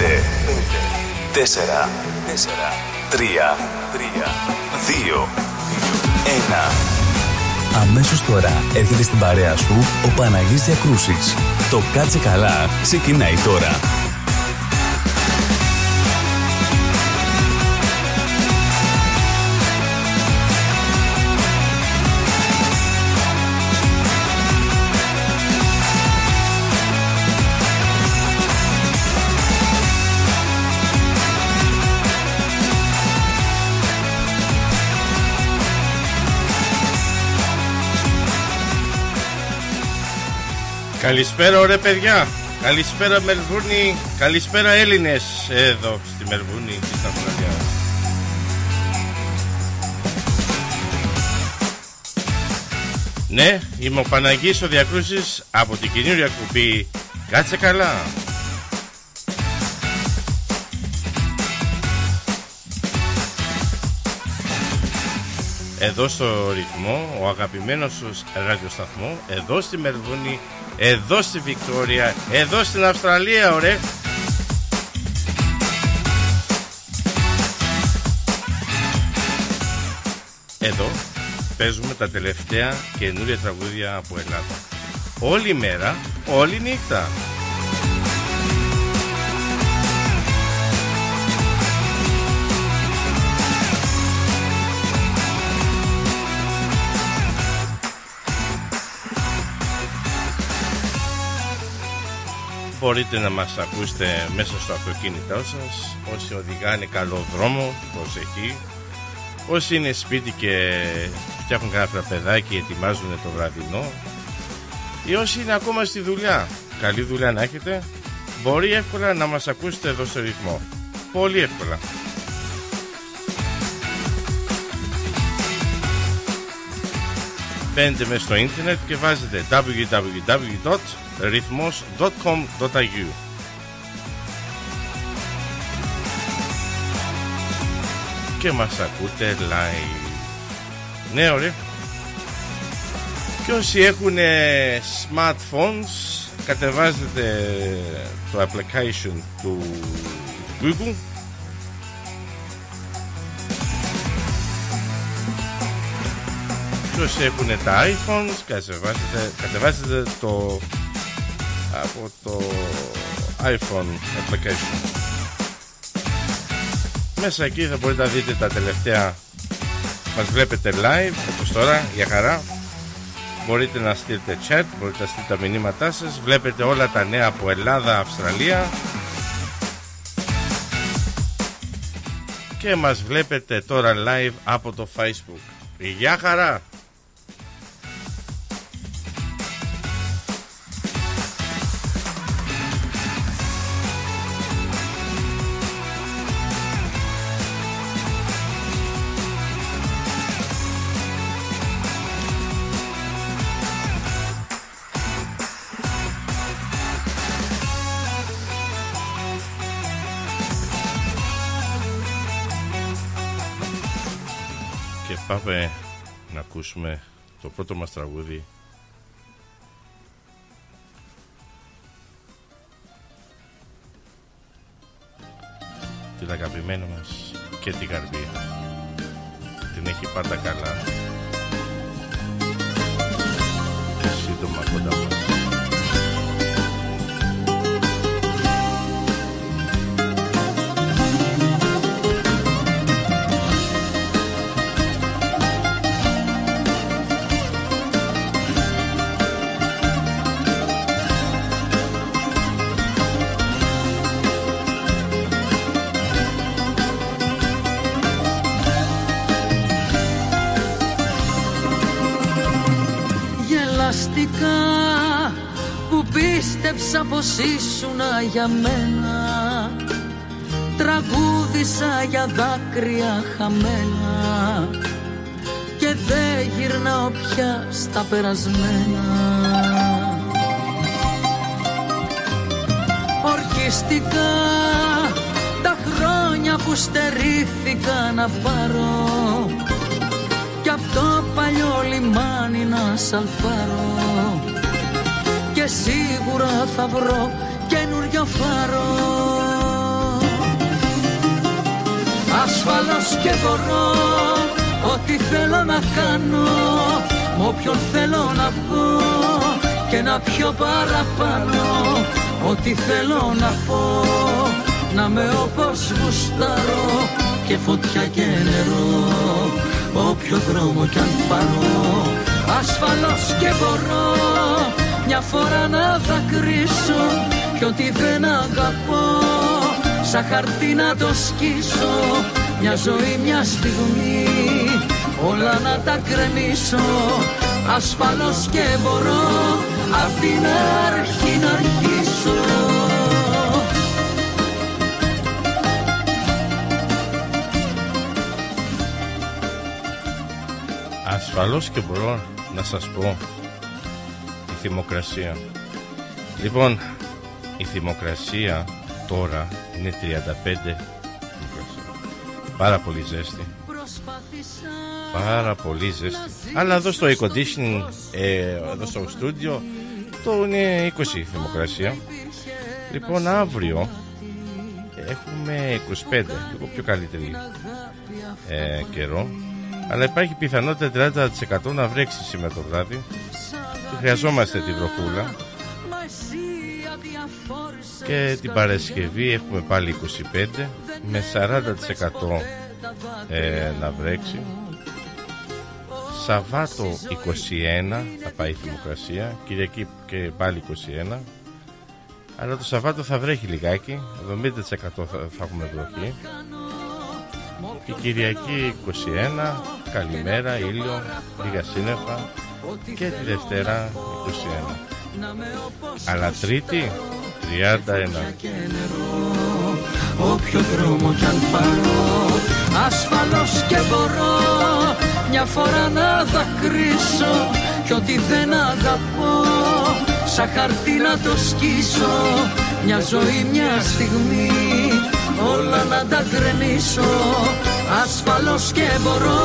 5, 4, 3, 2, 1. Αμέσως τώρα έρχεται στην παρέα σου ο Παναγής Διακρούσης. Το κάτσε καλά ξεκινάει τώρα. Καλησπέρα ωραία παιδιά. Καλησπέρα Μελβούρνη Καλησπέρα Έλληνες. Εδώ στη Μελβούρνη της Αυστραλίας Ναι, είμαι ο Παναγής ο Διακρούσης από την καινούργια κουμπή Κάτσε καλά εδώ στο ρυθμό, ο αγαπημένος σου ραδιοσταθμό, εδώ στη Μελβούνη, εδώ στη Βικτόρια, εδώ στην Αυστραλία, ωραία. Εδώ παίζουμε τα τελευταία καινούρια τραγούδια από Ελλάδα. Όλη μέρα, όλη νύχτα. Μπορείτε να μας ακούσετε μέσα στο αυτοκίνητό σας. Όσοι οδηγάνε καλό δρόμο, προσεχή. Όσοι είναι σπίτι και φτιάχνουν κανένα τραπεδάκι ετοιμάζουν το βραδινό. Ή όσοι είναι ακόμα στη δουλειά Καλή δουλειά να έχετε Μπορεί εύκολα να μας ακούσετε εδώ στο ρυθμό. Πολύ εύκολα. Μπαίνετε μέσα στο ίντερνετ και βάζετε www ρυθμός.com.au και μας ακούτε live. Ναι ωραία. Και όσοι έχουν smartphones κατεβάζετε το application του Google. Και όσοι έχουν τα iPhones κατεβάζετε, κατεβάζετε το από το iPhone application. Μέσα εκεί θα μπορείτε να δείτε τα τελευταία. Μας βλέπετε live όπως τώρα για χαρά. Μπορείτε να στείλετε chat μπορείτε να στείλετε τα μηνύματά σας. Βλέπετε όλα τα νέα από Ελλάδα, Αυστραλία. Και μας βλέπετε τώρα live από το Facebook. Γεια χαρά ακούσουμε το πρώτο μας τραγούδι. Την αγαπημένη μας και την καρδία. Την έχει πάντα καλά. Και σύντομα κοντά μας πως ήσουνα για μένα. Τραγούδισα για δάκρυα χαμένα. Και δεν γυρνάω πια στα περασμένα. Ορκιστικά τα χρόνια που στερήθηκα να πάρω. Κι αυτό παλιό λιμάνι να σαλπάρω και σίγουρα θα βρω καινούριο φάρο. Ασφαλώς και μπορώ Ό,τι θέλω να κάνω Μ' όποιον θέλω να βγω Και να πιω παραπάνω. Ό,τι θέλω να πω Να με όπως γουστάρω Και φωτιά και νερό. Όποιο δρόμο κι αν πάρω Ασφαλώς και μπορώ Μια φορά να δακρύσω Κι ό,τι δεν αγαπώ Σαν χαρτί να το σκίσω. Μια ζωή, μια στιγμή Όλα να τα κρεμίσω. Ασφαλώς και μπορώ Απ' την αρχή να αρχίσω. Ασφαλώς και μπορώ να σας πω η θερμοκρασία. Λοιπόν, η θερμοκρασία τώρα είναι 35 Πάρα πολύ ζέστη. Πάρα πολύ ζέστη. Αλλά εδώ στο air conditioning, ε, εδώ στο στούντιο, το είναι 20 θερμοκρασία. Λοιπόν, αύριο έχουμε 25, λίγο πιο καλύτερη ε, καιρό. Αλλά υπάρχει πιθανότητα 30% να βρέξει σήμερα το βράδυ. Και χρειαζόμαστε τη βροχούλα. Και την Παρασκευή έχουμε πάλι 25 με 40% ε, να βρέξει. Σαββάτο 21 θα πάει η θερμοκρασία, Κυριακή και πάλι 21. Αλλά το Σαββάτο θα βρέχει λιγάκι, 70% θα, θα έχουμε βροχή. Η Κυριακή 21, καλημέρα, ήλιο, λίγα σύννεφα και τη Δευτέρα 21. Αλλά Τρίτη 31. Όποιο δρόμο κι αν πάρω Ασφαλώς και μπορώ Μια φορά να δακρύσω Κι ό,τι δεν αγαπώ Σαν χαρτί να το σκίσω Μια ζωή, μια στιγμή Όλα να τα γκρεμίσω Ασφαλώς και μπορώ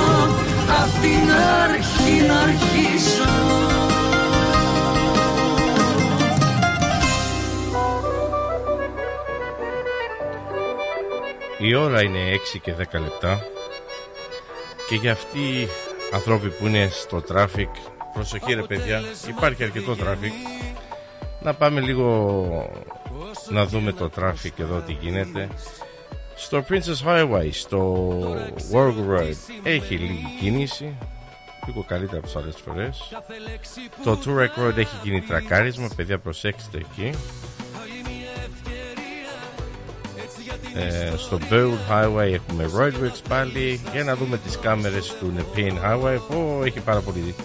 Απ' την αρχή να αρχίσω. Η ώρα είναι 6 και 10 λεπτά και για αυτοί οι ανθρώποι που είναι στο traffic προσοχή ρε παιδιά υπάρχει αρκετό traffic να πάμε λίγο να δούμε το traffic εδώ τι γίνεται στο Princes Highway στο World Road έχει λίγη κίνηση. Λίγο καλύτερα από τις άλλες φορές. Το Toorak Road έχει γίνει τρακάρισμα. Παιδιά προσέξτε εκεί. Ε, στο Bold Highway έχουμε Roadworks πάλι. Για να δούμε τις κάμερες του Nepean Highway που έχει πάρα πολύ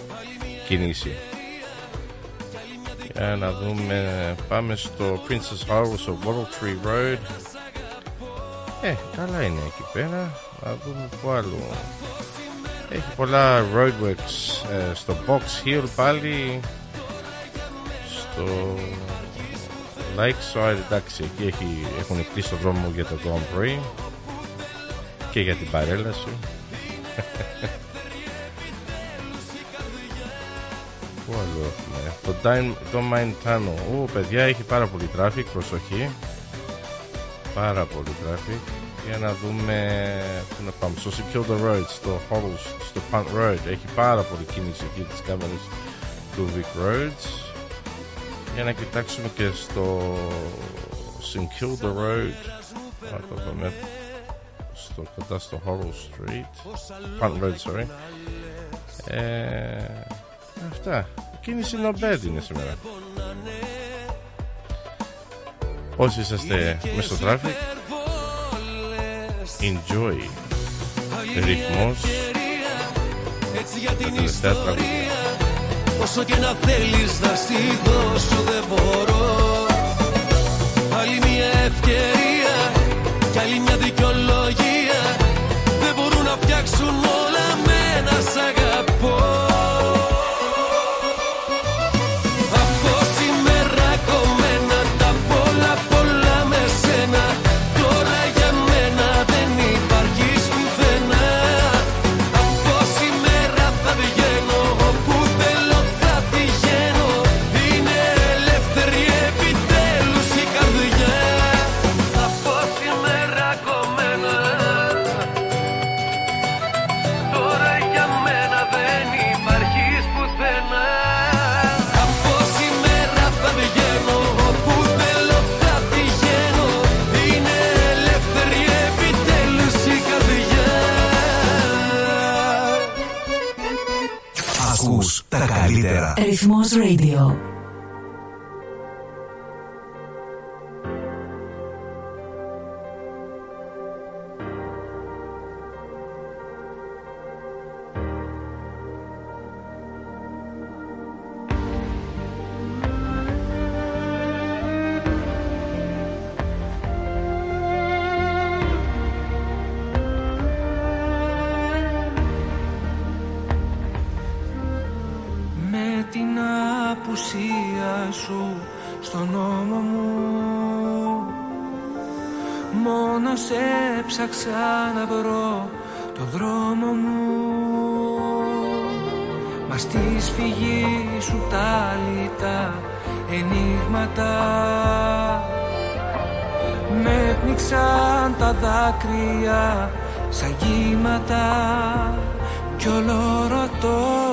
κίνηση. Για να δούμε πάμε στο Princess Highway στο World Tree Road ε, καλά είναι εκεί πέρα. Να δούμε που άλλο. Έχει πολλά roadworks ε, στο Box Hill πάλι. Στο Lakeside εντάξει εκεί έχει, έχουν κλείσει το δρόμο για το Grand Prix και για την παρέλαση. Πού άλλο έχουμε; Το Domain Tunnel Ω παιδιά έχει πάρα πολύ traffic Προσοχή Πάρα πολύ traffic Για να δούμε Πού να πάμε Στο Secure Road Στο Hollows Στο Punt Road. Έχει πάρα πολύ κίνηση εκεί τις κάμερες του Vic Roads. Για να κοιτάξουμε και στο St. Kilda Road. Πάμε στο, κοντά στο Horrell Street. Front Road sorry. Ε, αυτά. Κίνηση νομπέδ είναι σήμερα όσοι είσαστε μέσα στο traffic enjoy ρυθμός τα τελευταία τραγούδια. Όσο και να θέλεις να στη δώσω δεν μπορώ. Άλλη μια ευκαιρία Κι άλλη μια δικαιολογία. Δεν μπορούν να φτιάξουν όλα με ένα σ' αγαπώ Αριθμός Radio ώρα. Ρυθμός Radio. έψαξα να βρω το δρόμο μου Μα στη σφυγή σου τα λιτά ενίγματα Με πνίξαν τα δάκρυα σαν κύματα κι όλο ρωτώ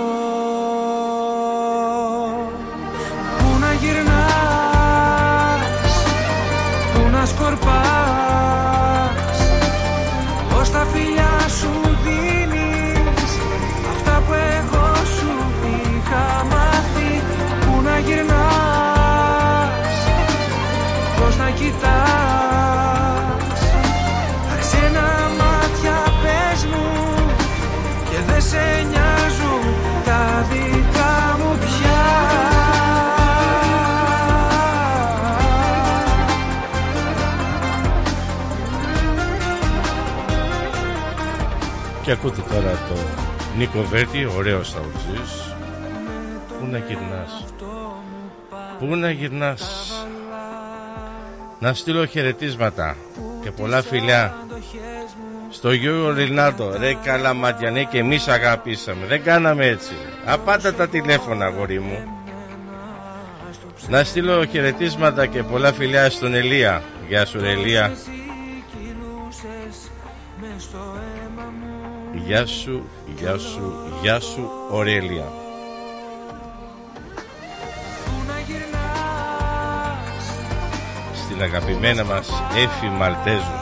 Και ακούτε τώρα το Νίκο Βέρτη, ωραίος τραγουδιστής. Πού να γυρνάς, πού να γυρνάς; Να στείλω χαιρετίσματα και πολλά φιλιά στο Γιώργο Ρινάτο. Ρε Καλαματιανέ και εμείς αγάπησαμε. Δεν κάναμε έτσι. Απάτα τα τηλέφωνα αγόρι μου. Να στείλω χαιρετίσματα και πολλά φιλιά στον Ελία. Γεια σου Ελία. Γεια σου, γεια σου, γεια σου Ορέλια Στην αγαπημένα μας Έφη Μαλτέζου.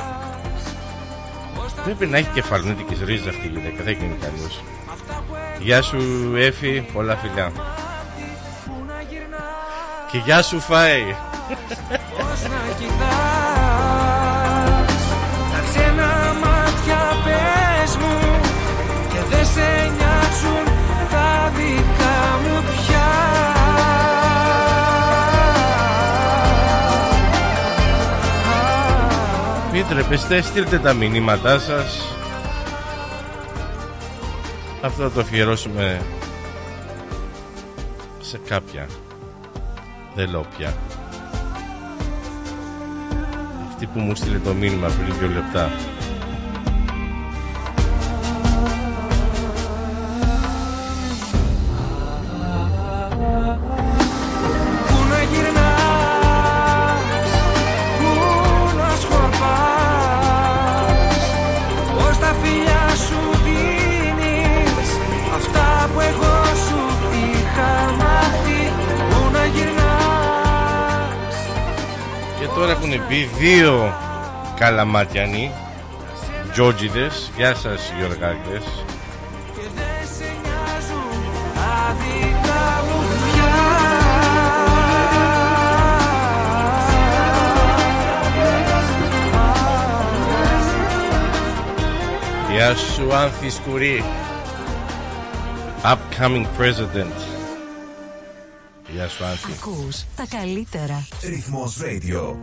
Πρέπει να έχει κεφαλνίτικες ρίζες αυτή η γυναίκα Δεν γίνει καλός. Γεια σου Έφη, πολλά φιλιά. Και γεια σου Φάι τρεπεστε στείλτε τα μηνύματά σας. Αυτό θα το αφιερώσουμε σε κάποια Δεν λέω πια Αυτή που μου στείλε το μήνυμα πριν δύο λεπτά δύο καλαματιανοί Τζότζιδες. Γεια σας Γιωργάκες. Γεια σου Άνθη Σκουρή. Upcoming President. Γεια σου Άνθη. Ακούς τα καλύτερα. Ρυθμός Radio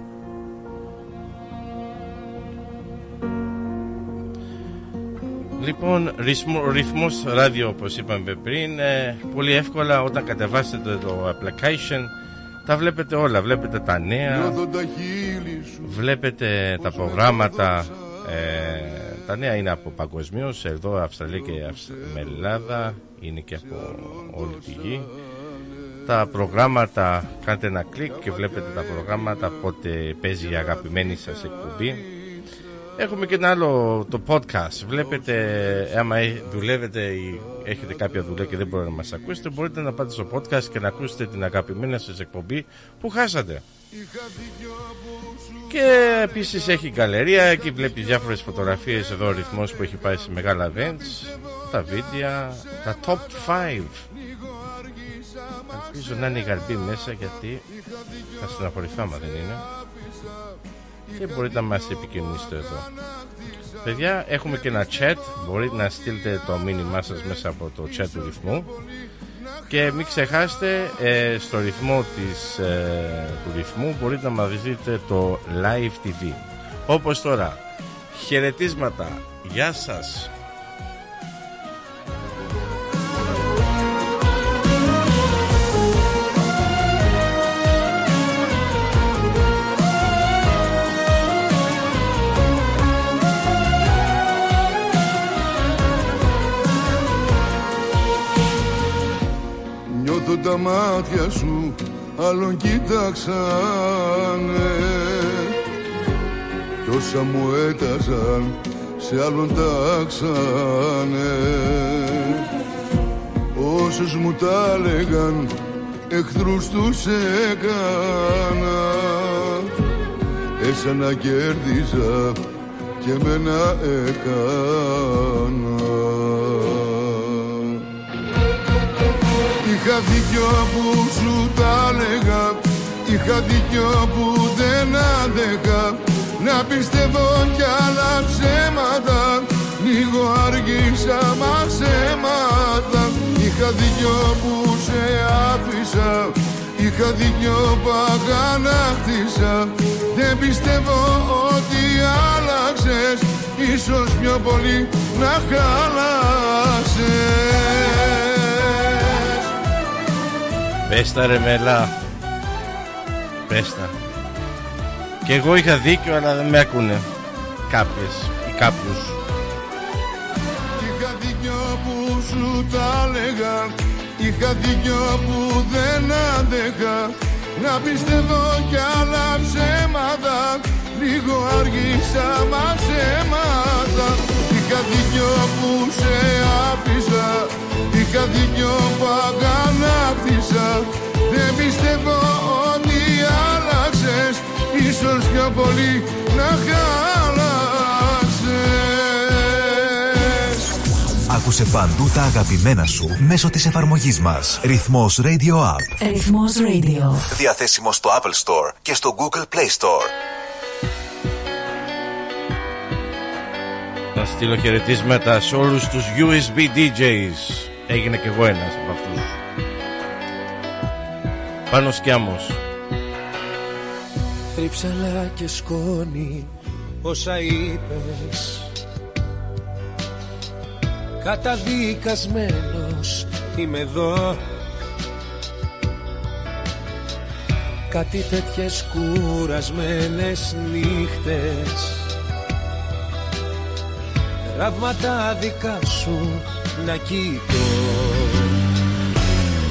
Λοιπόν, ρυθμό, ρυθμός ράδιο όπως είπαμε πριν ε, Πολύ εύκολα όταν κατεβάσετε το application Τα βλέπετε όλα. Βλέπετε τα νέα Βλέπετε τα προγράμματα ε, Τα νέα είναι από παγκοσμίως Εδώ Αυστραλία και με Ελλάδα Είναι και από όλη τη γη. Τα προγράμματα κάντε ένα κλικ και βλέπετε τα προγράμματα πότε παίζει η αγαπημένη σας εκπομπή Έχουμε και ένα άλλο το podcast. Βλέπετε, άμα δουλεύετε ή έχετε κάποια δουλειά και δεν μπορείτε να μας ακούσετε, μπορείτε να πάτε στο podcast και να ακούσετε την αγαπημένη σας εκπομπή που χάσατε. Και επίσης έχει γκαλερία, εκεί βλέπεις διάφορες φωτογραφίες εδώ ο ρυθμός που έχει πάει σε μεγάλα events, τα βίντεο, τα top 5 Ελπίζω να είναι η γαρμπή μέσα γιατί θα στεναχωρηθώ άμα δεν είναι. Και μπορείτε να μας επικοινωνήσετε εδώ. Παιδιά, έχουμε και ένα chat. Μπορείτε να στείλετε το μήνυμά σας μέσα από το chat του ρυθμού. Και μην ξεχάσετε, ε, στο ρυθμό της, ε, του ρυθμού μπορείτε να μας δείτε το live TV. Όπως τώρα, χαιρετίσματα. Γεια σας. Νιώθω τα μάτια σου άλλον κοίταξανε. Κι όσα μου έταζαν σε άλλον τάξανε. Όσους μου τα έλεγαν εχθρούς τους έκανα. Εσένα κέρδιζα και μένα έκανα Είχα δίκιο που σου τα έλεγα. Είχα δίκιο που δεν άντεχα. Να πιστεύω κι άλλα ψέματα. Λίγο αργήσα μα αίματα Είχα δίκιο που σε άφησα. Είχα δίκιο που αγανάκτησα. Δεν πιστεύω ότι άλλαξες. Ίσως πιο πολύ να χάλασες Πέστα ρε μελά Πέστα Και εγώ είχα δίκιο αλλά δεν με ακούνε Κάποιες ή κάποιους. Είχα δίκιο που σου τα έλεγα Είχα δίκιο που δεν άντεχα Να πιστεύω κι άλλα ψέματα. Λίγο αργήσα μα ψέματα. Είχα δίκιο που σε άφησα Είχα δίκιο που αγανάκτησα Δεν πιστεύω ότι άλλαξες Ίσως πιο πολύ να χάλασες Άκουσε παντού τα αγαπημένα σου μέσω της εφαρμογής μας. Ρυθμός Radio App. Ρυθμός Radio. Διαθέσιμο στο Apple Store και στο Google Play Store. Να στείλω χαιρετίσματα σε όλους τους USB DJs Έγινε κι εγώ ένας από αυτούς. Πάνω σκιάμος. Θρύψαλα και σκόνη όσα είπες. Καταδικασμένος είμαι εδώ. Κάτι τέτοιες κουρασμένες νύχτες. Τραύματα δικά σου να κοιτώ.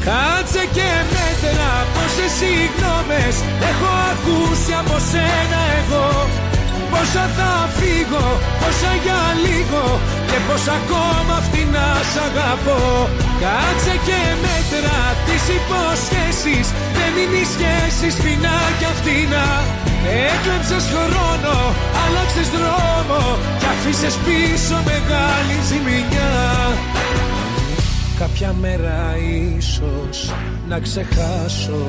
Κάτσε και μέτρα πόσες συγγνώμες έχω ακούσει από σένα εγώ. Πόσα θα φύγω, πόσα για λίγο και πως ακόμα φτηνά σ' αγαπώ. Κάτσε και μέτρα τις υποσχέσεις δεν είναι οι σχέσεις φτηνά κι αυτήνα Έκλεψες χρόνο, άλλαξες δρόμο Κι αφήσες πίσω μεγάλη ζημιά. Κάποια μέρα ίσως να ξεχάσω.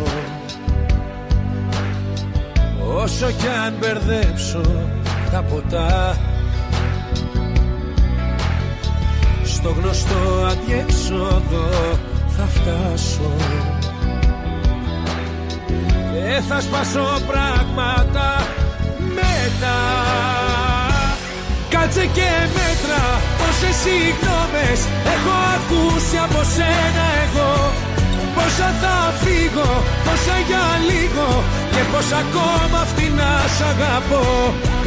Όσο κι αν μπερδέψω τα ποτά. Στο γνωστό αδιέξοδο θα φτάσω Και θα σπάσω πράγματα μετά. Κάτσε και μέτρα πόσες συγγνώμες έχω ακούσει από σένα εγώ. Πόσα θα φύγω, πόσα για λίγο Και πως ακόμα φτηνά σ' αγαπώ.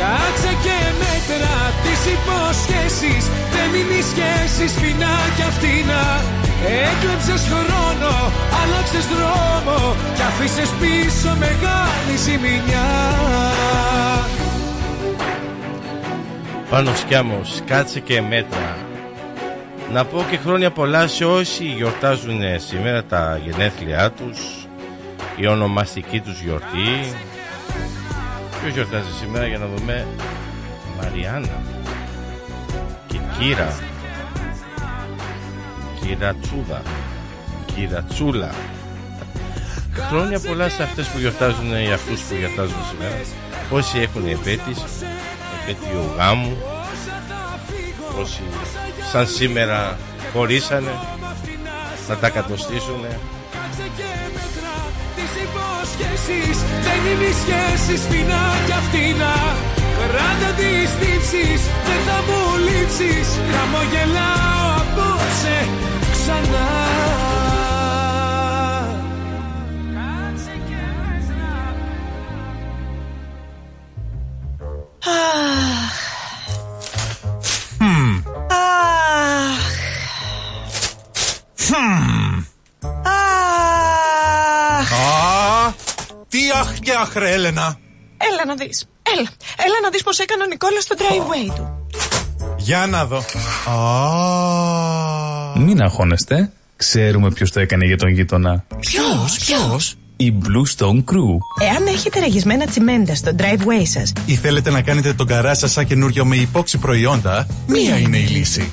Κάτσε και μέτρα τις υποσχέσεις Δεν είναι οι σχέσεις φτηνά κι αυτήνα Έκλεψες χρόνο, άλλαξες δρόμο Κι αφήσες πίσω μεγάλη ζημιά. Πάνω σκιάμος, κάτσε και μέτρα. Να πω και χρόνια πολλά σε όσοι γιορτάζουν σήμερα τα γενέθλιά τους η ονομαστική τους γιορτή. Ποιος γιορτάζει σήμερα για να δούμε; Μαριάννα και Κύρα Κυρατσούδα. Κυρατσούλα. Χρόνια πολλά σε αυτές που γιορτάζουν ή αυτούς που γιορτάζουν σήμερα. Όσοι έχουν επέτης επέτειο γάμου όσοι σαν σήμερα χωρίσανε να τα κατοστήσουν δεν είναι οι σχέσεις φινά κι αυτήνα Κράτα τις τύψεις, δεν θα μου λείψεις. Χαμογελάω απόψε ξανά. Τι αχ και αχ ρε Έλενα. Έλα να δεις. Έλα, έλα να δεις πως έκανε ο Νικόλας στο driveway του. Για να δω Μην αγχώνεστε Ξέρουμε ποιος το έκανε για τον γείτονα. Ποιος, ποιος; Η Blue Stone Crew. Εάν έχετε ραγισμένα τσιμέντα στο driveway σας Ή θέλετε να κάνετε τον καρά σας σαν καινούριο με υπόξη προϊόντα Μία είναι η λύση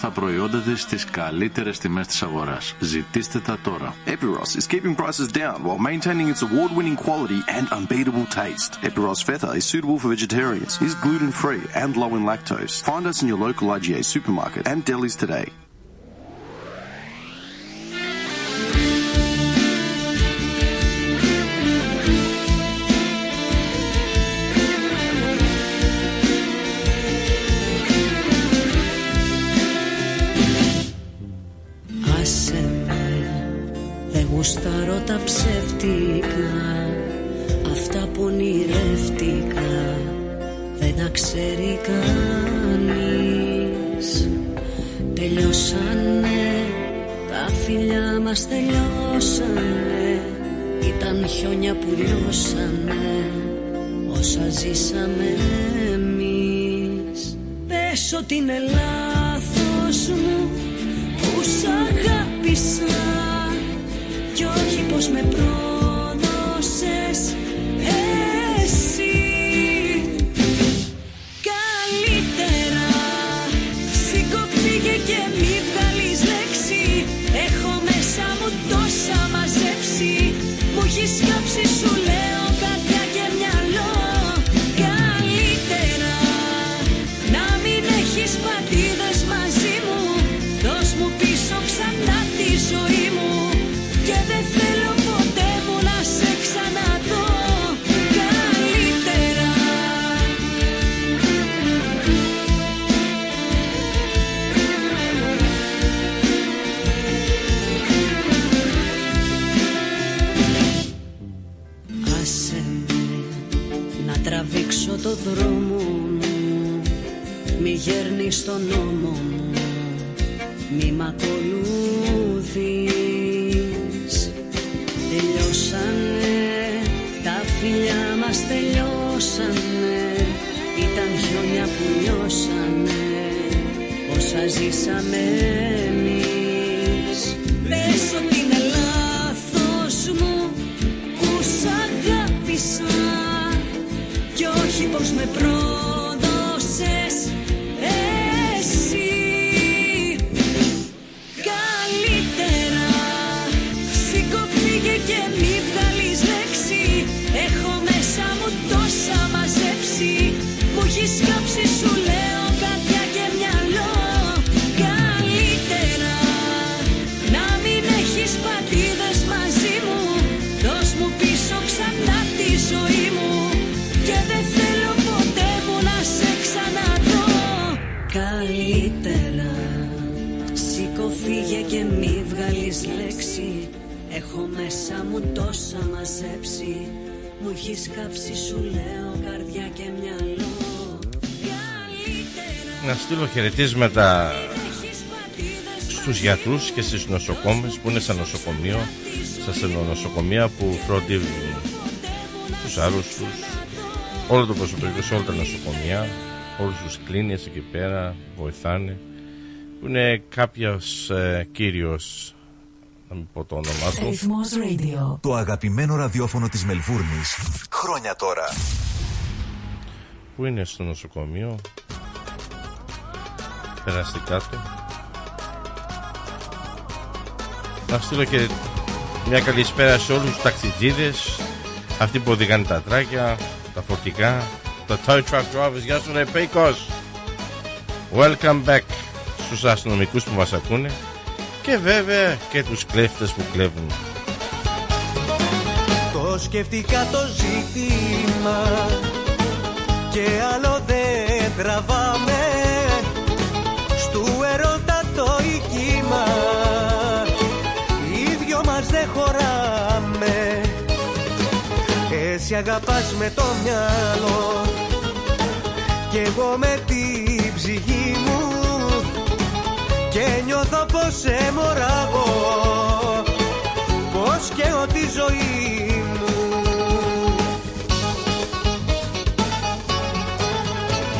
τα προϊόντα της στις καλύτερες τιμές της αγοράς. Ζητήστε τα τώρα. Epiros is keeping prices down while maintaining its award-winning quality and unbeatable taste. Epiros Feta is suitable for vegetarians, is gluten-free and low in lactose. Find us in your local IGA supermarket and delis today. Γουστάρω τα ψεύτικα Αυτά που ονειρεύτηκα δεν τα ξέρει κανείς. Τελειώσανε, τα φιλιά μας τελειώσανε Ήταν χιόνια που λιώσανε όσα ζήσαμε εμείς. Πες ότι είναι λάθος μου που σ' αγάπησα κι όχι πως με πρόδωσες τραβήξω το δρόμο μου. Μη γέρνεις τον νόμο μου. Μη μ' ακολουθείς Τελειώσανε τα φιλιά μας τελειώσανε. Ήταν χιόνια που λιώσανε Όσα ζήσαμε Κι όχι πως με πρόδωσες μέσα μου τόσα μαζέψει. Μου έχεις κάψει σου λέω καρδιά και μυαλό. Να στείλω χαιρετίσματα στους γιατρούς και στις νοσοκόμες που είναι στα νοσοκομείο στα νοσοκομεία που φροντίζουν τους άρρωστους όλο το προσωπικό σε όλα τα νοσοκομεία όλους τους κλίνες εκεί πέρα βοηθάνε που είναι κάποιος ε, κύριος να μην πω το όνομά του. Radio. Το αγαπημένο ραδιόφωνο της Μελβούρνης. Χρόνια τώρα. Που είναι στο νοσοκομείο; Περαστικά του. Να στείλω και μια καλησπέρα σε όλους τους ταξιτζίδες αυτοί που οδηγάνε τα τράκια τα φορτικά τα tow truck drivers. Γεια σου ρε Πέικος. Welcome back στους αστυνομικούς που μας ακούνε και βέβαια και τους κλέφτες που κλέβουν. Το σκεφτικά το ζήτημα και άλλο δεν τραβάμε. Στου ερώτα το οικείμα οι δυο μας δεν χωράμε. Εσύ αγαπάς με το μυαλό και εγώ με την ψυχή μου και νιώθω πως σε μωράγω Πως και ότι ζωή μου.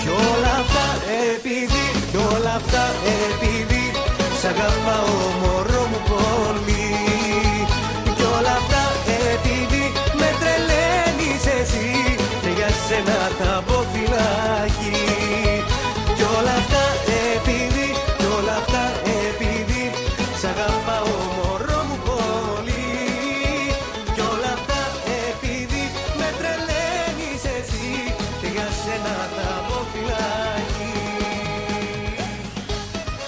Κι όλα αυτά επειδή, κι όλα αυτά επειδή Σ' αγαπάω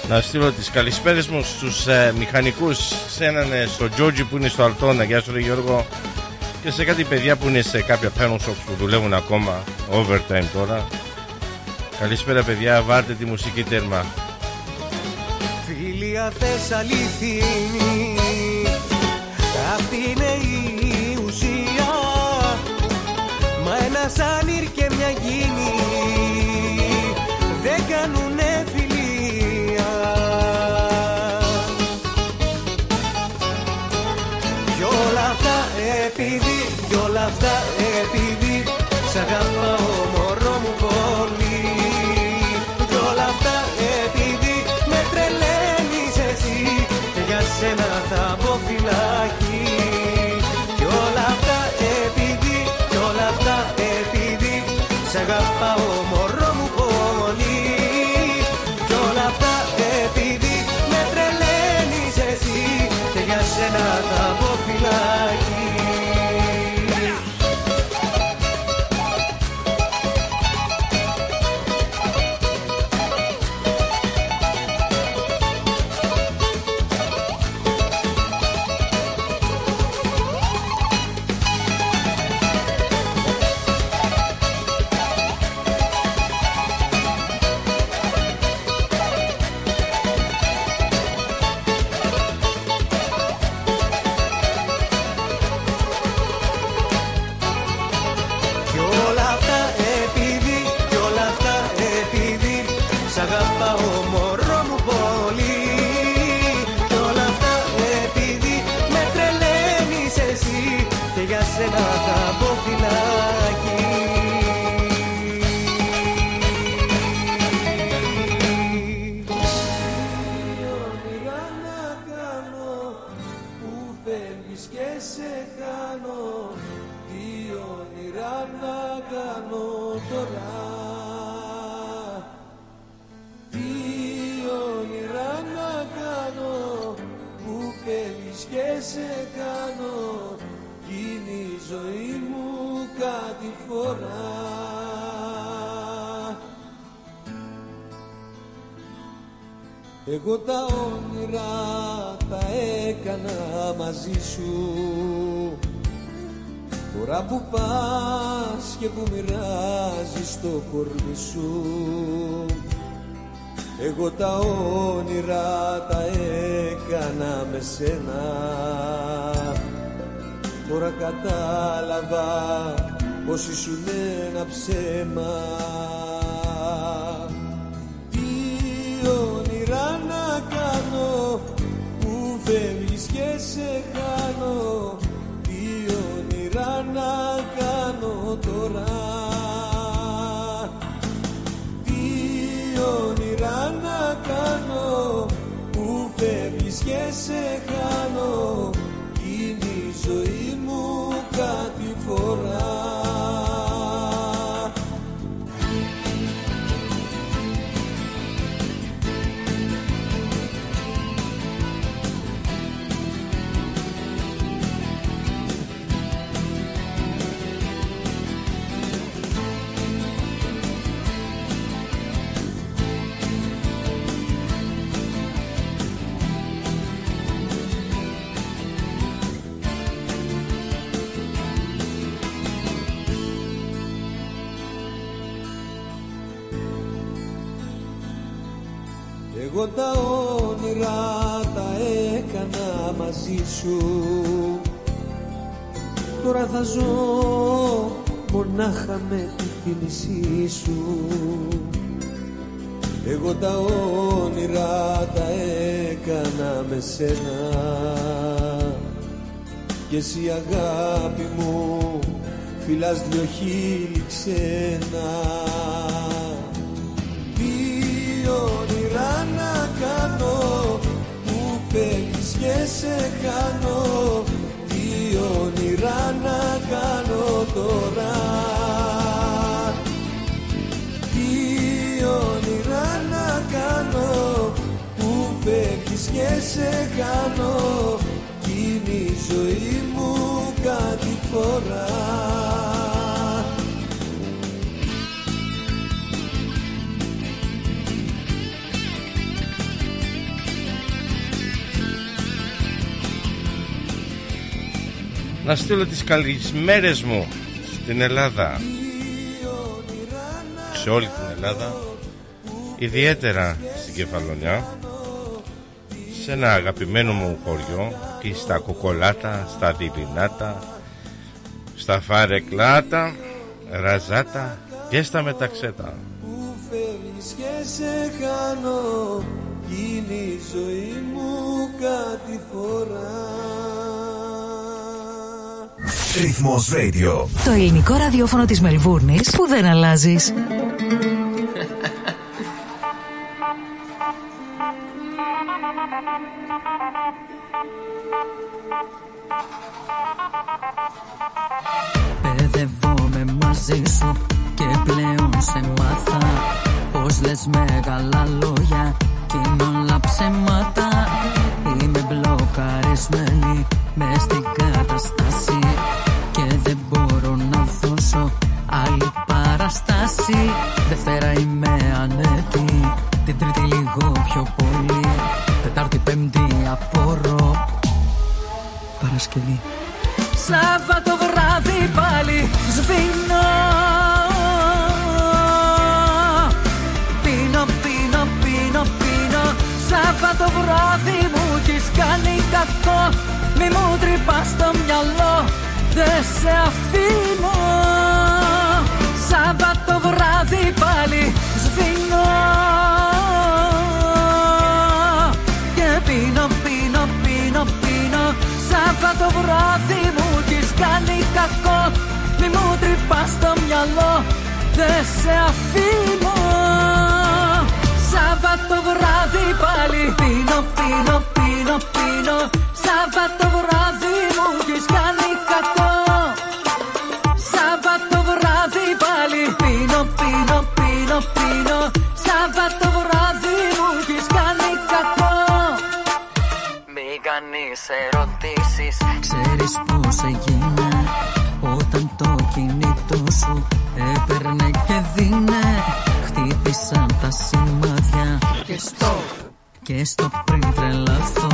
Να στείλω τις καλησπέρες μου στους ε, μηχανικούς. Σε έναν ε, στο Τζόρτζι που είναι στο Αλτόνα Γεια σου ρε Γιώργο. Και σε κάτι παιδιά που είναι σε κάποια panel shops που δουλεύουν ακόμα. Overtime τώρα. Καλησπέρα παιδιά, βάλτε τη μουσική τέρμα. Φίλια θες αληθινή. Αυτή είναι η ουσία. Μα ένας σάνιρ και μια γίνη επειδή, κι όλα αυτά επειδή Σ' αγαπάω μωρό μου πολύ. Κι όλα αυτά επειδή με τρελαίνεις εσύ Και για σένα θα μπω για σένα θα μπω φυλάκι φορά. Εγώ τα όνειρα τα έκανα μαζί σου. Τώρα που πας και που μοιράζεις το κορμί σου. Εγώ τα όνειρα τα έκανα με σένα. Τώρα κατάλαβα πως ήσουν ένα ψέμα. Τι όνειρα να κάνω που φεύγεις και σε χάνω. Τι όνειρα να κάνω τώρα. Τι όνειρα να κάνω που φεύγεις και σε χάνω Εγώ τα όνειρα τα έκανα μαζί σου. Τώρα θα ζω μονάχα με τη θύμησή σου. Εγώ τα όνειρα τα έκανα με σένα. Και εσύ αγάπη μου φυλάς δυο χείλη ξένα κάνω που φεύγεις και σε χάνω. Τι όνειρα να κάνω τώρα. Τι όνειρα να κάνω που φεύγεις και σε χάνω. Κι είναι η ζωή μου κάτι φορά Να στείλω τις καλησμέρες μου στην Ελλάδα. Σε όλη την Ελλάδα. Ιδιαίτερα στην Κεφαλονιά. Σε ένα αγαπημένο μου χωριό. Και στα κοκολάτα, στα διλινάτα Στα φαρεκλάτα, ραζάτα Και στα μεταξέτα. Που φεύγεις και σε χάνω Κι είναι η ζωή μου κάτι φορά Ρυθμός Radio. Το ελληνικό ραδιόφωνο της Μελβούρνης που δεν αλλάζεις. Παιδεύομαι μαζί σου και πλέον σε μάθα Πως λες μεγάλα λόγια κι είναι όλα ψέματα Είμαι μπλοκαρισμένη μες στην καταστάση Και δεν μπορώ να δώσω άλλη παραστάση. Δευτέρα είμαι ανέτη, την τρίτη λίγο πιο πολύ. Τετάρτη πέμπτη απορώ. Παρασκευή. Σάββατο βράδυ πάλι σβήνω. Πίνω, πίνω, πίνω, πίνω. Σάββατο βράδυ μου έχεις κάνει κακό. Μη μου τρυπάς το μυαλό. Δεν σε αφήνω. Σάββατο βράδυ πάλι. Σβήνω Και πίνω, πίνω, πίνω, πίνω. Σάββατο βράδυ μου έχεις κάνει κακό. Μη μου τρυπάς το μυαλό. Δεν σε αφήνω. Σάββατο βράδυ πάλι. Πίνω, πίνω, πίνω, πίνω. Σάββατο βράδυ Και στο πριν τρελαθώ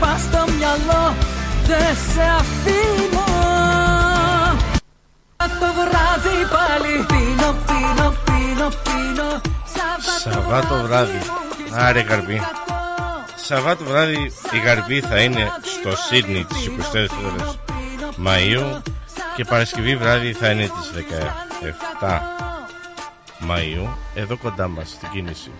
μου τρυπάς το μυαλό Δεν σε αφήνω το βράδυ πάλι πίνω, πίνω, πίνω, πίνω Σαββάτο βράδυ. Άρε καρπί. Σαββάτο βράδυ η Γαρπή θα είναι στο Σίδνη τις 24 Μαΐου και Παρασκευή βράδυ θα είναι τις 17 Μαΐου εδώ κοντά μας στην κίνηση.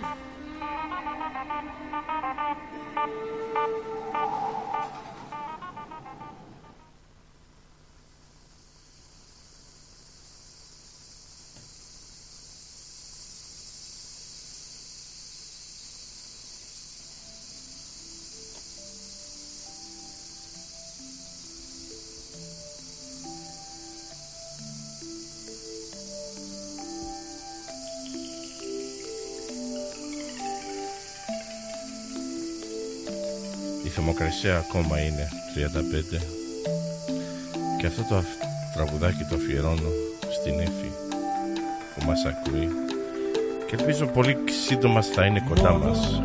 Θερμοκρασία ακόμα είναι 35 και αυτό το αφ- τραγουδάκι το αφιερώνω στην Εφη που μας ακούει και ελπίζω πολύ σύντομα θα είναι κοντά μας.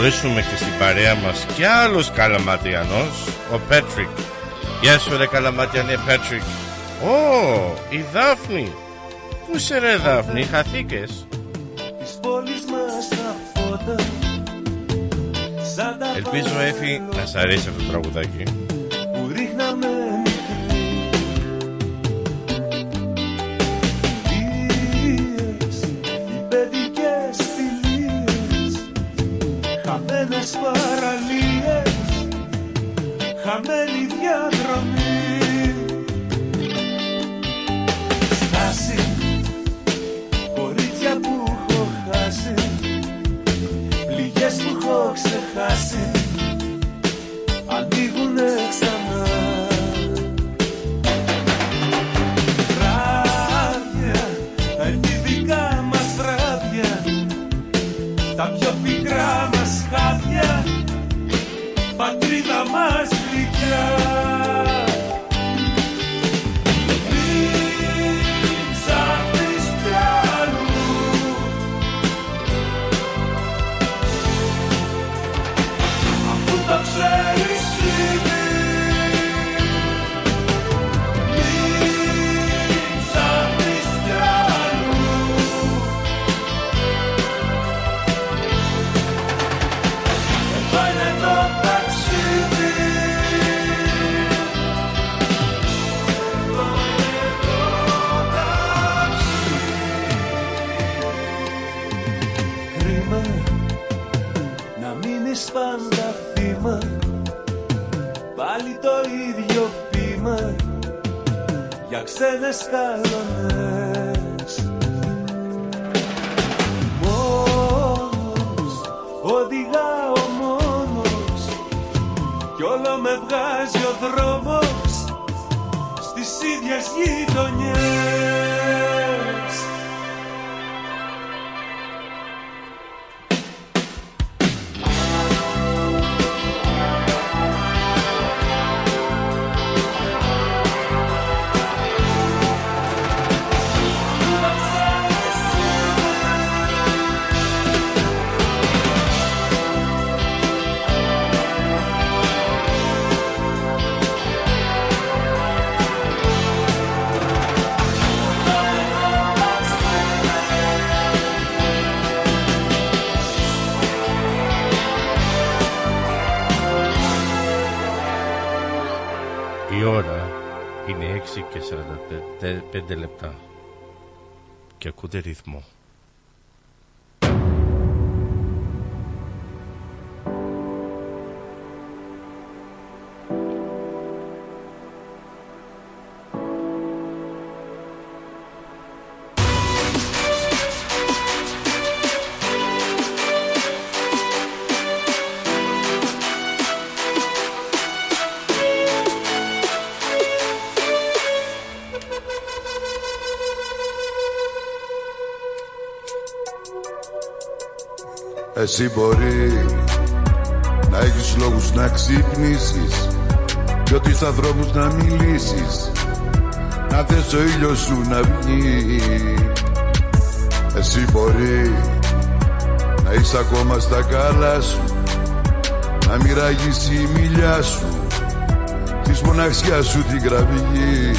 Καλωσορίσουμε και στην παρέα μας και άλλος καλαματιανός, ο Πέτρικ. Γεια σου ρε καλαματιανέ Πέτρικ. Ω, η Δάφνη. Πού είσαι ρε Δάφνη, χαθήκες; της πόλης μας τα φώτα Σαν τα Ελπίζω Έφη να σ' αρέσει αυτό το τραγουδάκι. Για ξένες καλονές Μόνος, οδηγάω μόνος. Κι όλο με βγάζει ο δρόμος Στη ίδιες γειτονιές και Εσύ μπορεί να έχεις λόγους να ξυπνήσεις Κι ότι στα δρόμους να μιλήσεις. Να θες ο ήλιος σου να βγει. Εσύ μπορεί να είσαι ακόμα στα καλά σου Να μοιράγεις η μιλιά σου Της μοναξιάς σου την κραυγή.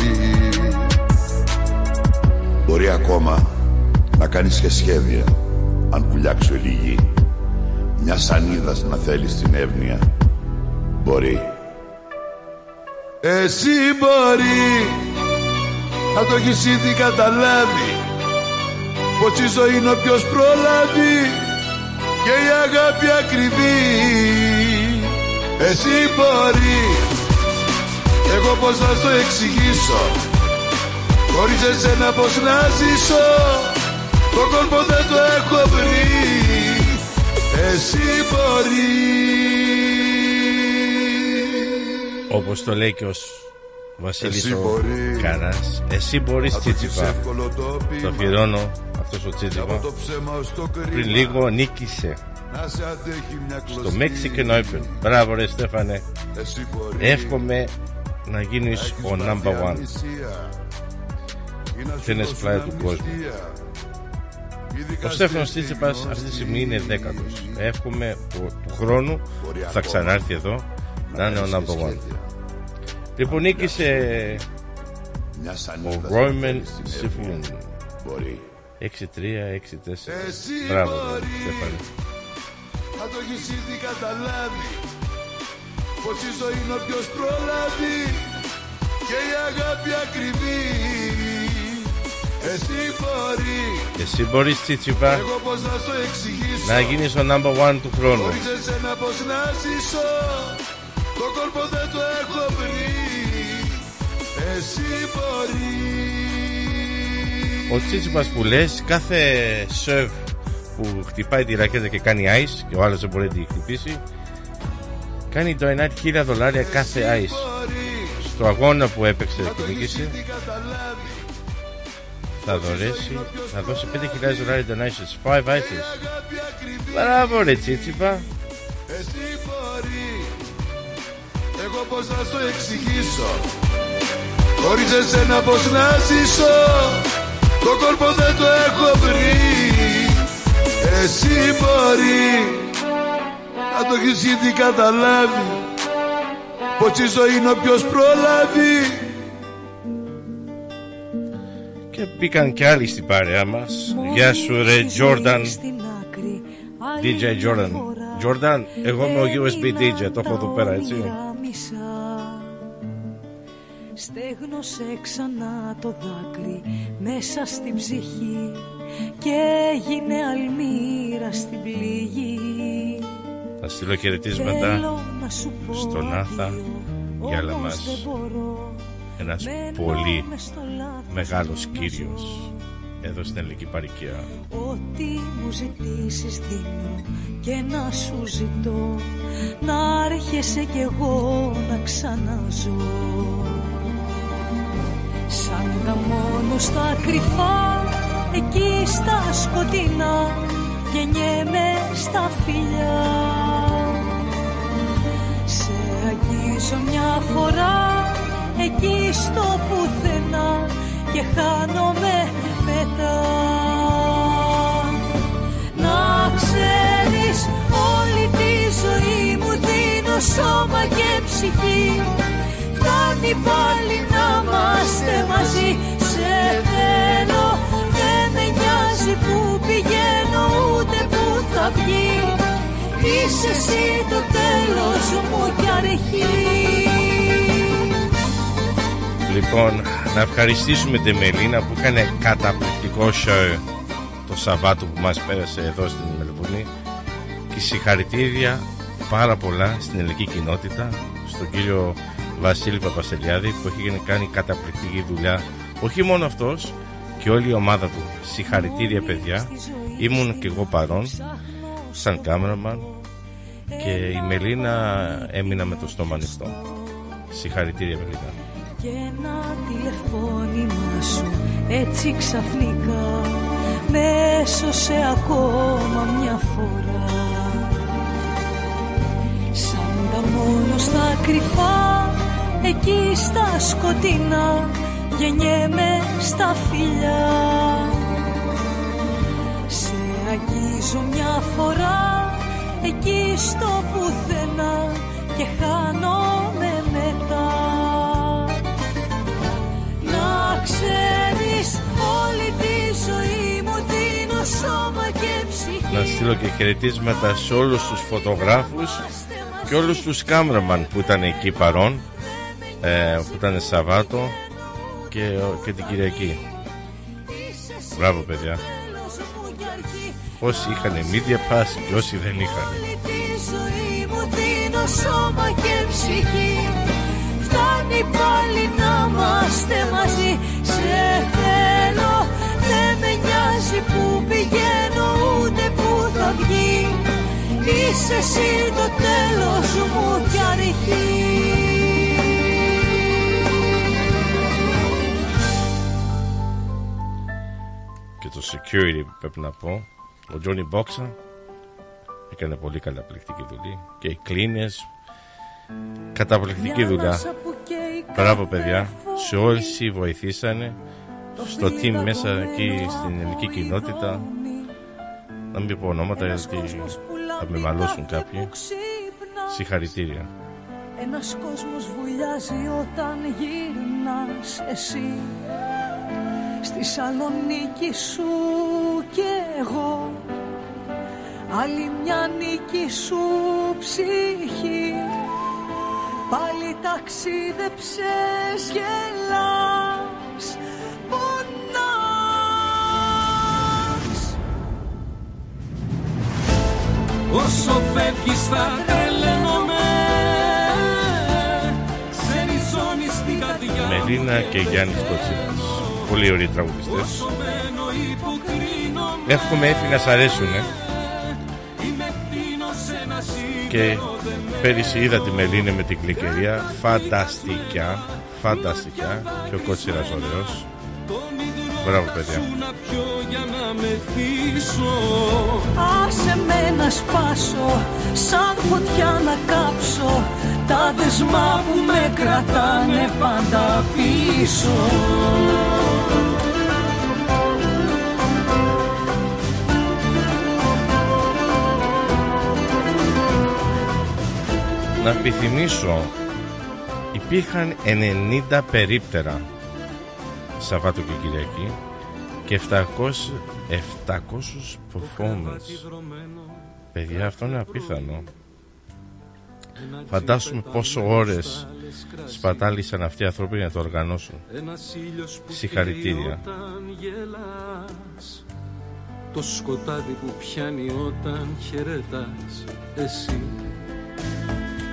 Μπορεί ακόμα να κάνεις και σχέδια Αν πουλιάξω λίγη μια σανίδα να θέλεις την εύνοια. Μπορεί. Εσύ μπορεί. Να το έχεις ήδη καταλάβει. Πως η ζωή είναι όποιος προλάβει. Και η αγάπη ακριβή. Εσύ μπορεί. Εγώ πως να στο εξηγήσω. Χωρίς εσένα πως να ζήσω. Το κόλπο δεν το έχω βρει εσύ μπορείς. Όπως το λέει και ο Βασίλης Εσύ ο μπορείς. Καράς. Εσύ μπορείς Να το έχεις Τσίτσιπα. εύκολο το Το πείμα. αφιερώνω αυτός ο Και Τσίτσιπα από το ψέμα ως το κρίμα. Πριν λίγο νίκησε. Να σε αντέχει μια στο κλωστή Mexican Open Μπράβο ρε Στέφανε. Εσύ μπορείς. Εύχομαι να γίνεις ο number one. Τένες πλάι του κόσμου Ο Στέφανος Τσίτσιπας αυτή τη στιγμή είναι δέκατος. Εύχομαι που του χρόνου θα ξανάρθει εδώ να είναι ο number one. Λοιπόν νίκησε ο Ρόιμεν Σιφούν 6-3, 6-4 Μπράβο ρε Στέφανε. Να το έχεις ήδη καταλάβει. Πως η ζωή είναι όποιος προλάβει. Και η αγάπη ακριβή Εσύ μπορεί. Εσύ μπορείς Τσίτσιπα Εγώ πως να στο εξηγήσω. να γίνεις ο number one του χρόνου. Χωρίς εσένα πως να ζήσω. Το κόλπο δεν το έχω βρει. Εσύ μπορεί. Ο Τσίτσιπας που λες κάθε σερβ που χτυπάει τη ρακέτα και κάνει ice και ο άλλος δεν μπορεί να τη χτυπήσει κάνει το 9.000 δολάρια κάθε ice. στο αγώνα που έπαιξε και νίκησε θα δωρέσει θα δώσει 5.000 δολάρια donation 5 ices Μπράβο ρε Τσίτσιπα. Εσύ μπορεί Εγώ πως να στο εξηγήσω. Χωρίς εσένα πως να ζήσω. Το κόλπο δεν το έχω βρει. Εσύ μπορεί. Να το έχεις ήδη καταλάβει. Πως η ζωή είναι όποιος προλάβει και μπήκαν και άλλοι στην παρέα μας. Γεια σου ρε Jordan DJ Jordan Jordan εγώ είμαι ο USB DJ το έχω εδώ πέρα έτσι. Στέγνωσε ξανά το δάκρυ μέσα στην ψυχή και έγινε αλμύρα στην πληγή. Θα στείλω χαιρετίσματα Θέλω να σου πω στον Άθα για άλλα όμως μας. δεν μπορώ ένας Μένω πολύ μες στο λάθος μεγάλος μου κύριος εδώ στην ελληνική παροικία Ό,τι μου ζητήσεις δίνω και να σου ζητώ Να έρχεσαι κι εγώ να ξαναζώ Σ' τα μόνο στα κρυφά εκεί στα σκοτεινά γεννιέμαι στα φιλιά. Σε αγγίζω μια φορά εκεί στο πουθενά και χάνομαι μετά. Να ξέρεις όλη τη ζωή μου δίνω σώμα και ψυχή. Φτάνει πάλι να είμαστε μαζί Σε θέλω. Δεν με νοιάζει που πηγαίνω ούτε που θα βγει. Είσαι εσύ το τέλος μου κι αρχή Λοιπόν, να ευχαριστήσουμε τη Μελίνα που έκανε καταπληκτικό show το Σαββάτο που μας πέρασε εδώ στην Μελβούνη και συγχαρητήρια πάρα πολλά στην ελληνική κοινότητα στον κύριο Βασίλη Παπαστελιάδη που έχει κάνει καταπληκτική δουλειά. Όχι μόνο αυτός και όλη η ομάδα του. Συγχαρητήρια παιδιά. Ήμουν και εγώ παρόν σαν κάμεραμαν και η Μελίνα έμεινα με το στόμα ανοιχτό. Συγχαρητήρια Μελίνα και ένα τηλεφώνημα σου. Έτσι ξαφνικά με έσωσε ακόμα μια φορά. Σαν τα μόνο στα κρυφά εκεί στα σκοτεινά γεννιέμαι στα φιλιά. Σε αγγίζω μια φορά εκεί στο πουθενά και χάνομαι μετά ξέρεις όλη τη ζωή μου δίνω σώμα και ψυχή. Να στείλω και χαιρετίσματα σε όλους τους φωτογράφους και όλους τους κάμεραμαν που ήταν εκεί παρόν ε, που ήταν Σαββάτο και, και την Κυριακή. Μπράβο παιδιά. Όσοι είχαν media pass και όσοι δεν είχαν. Τη ζωή μου δίνω σώμα και ψυχή. Φτάνει πάλι να είμαστε μαζί Σε θέλω δεν με νοιάζει που πηγαίνω ούτε που θα βγει. Είσαι εσύ το τέλος μου κι αρχή και το security πρέπει να πω ο Τζόνι Μπόξα έκανε πολύ καταπληκτική δουλειά και οι κλίνες καταπληκτική δουλειά μπράβο παιδιά. Σε όσοι βοηθήσανε στο team μέσα εκεί στην ελληνική κοινότητα. Να μην πω ονόματα γιατί θα με μαλώσουν κάποιοι. συγχαρητήρια. Ένας κόσμος βουλιάζει όταν γυρνάς εσύ. Στη Σαλονίκη σου και εγώ. Άλλη μια νίκη σου ψυχή Πάλι ταξίδεψες γελάς Πονάς. Όσο φεύγεις θα τρελαίνομαι. Σε ριζώνει στην καρδιά Μελίνα και Γιάννης Κοτσίνας πολύ ωραίοι τραγουδιστές. Εύχομαι έτσι να σ' αρέσουνε. Και πέρυσι είδα τη Μελίνη με την κλικερία. Φανταστικά φανταστικά. Και ο Κότσιρας ωραίος. Μπράβο παιδιά. Άσε με να σπάσω Σαν φωτιά να κάψω. Τα δεσμά που με κρατάνε πάντα πίσω Να επιθυμίσω υπήρχαν 90 περίπτερα Σαββάτο και Κυριακή και 700, 700 performance Παιδιά αυτό είναι απίθανο. Φαντάσουμε πόσο ώρες σπατάλησαν αυτοί οι άνθρωποι να το οργανώσουν. Συγχαρητήρια. Το σκοτάδι που πιάνει όταν χαιρετάς εσύ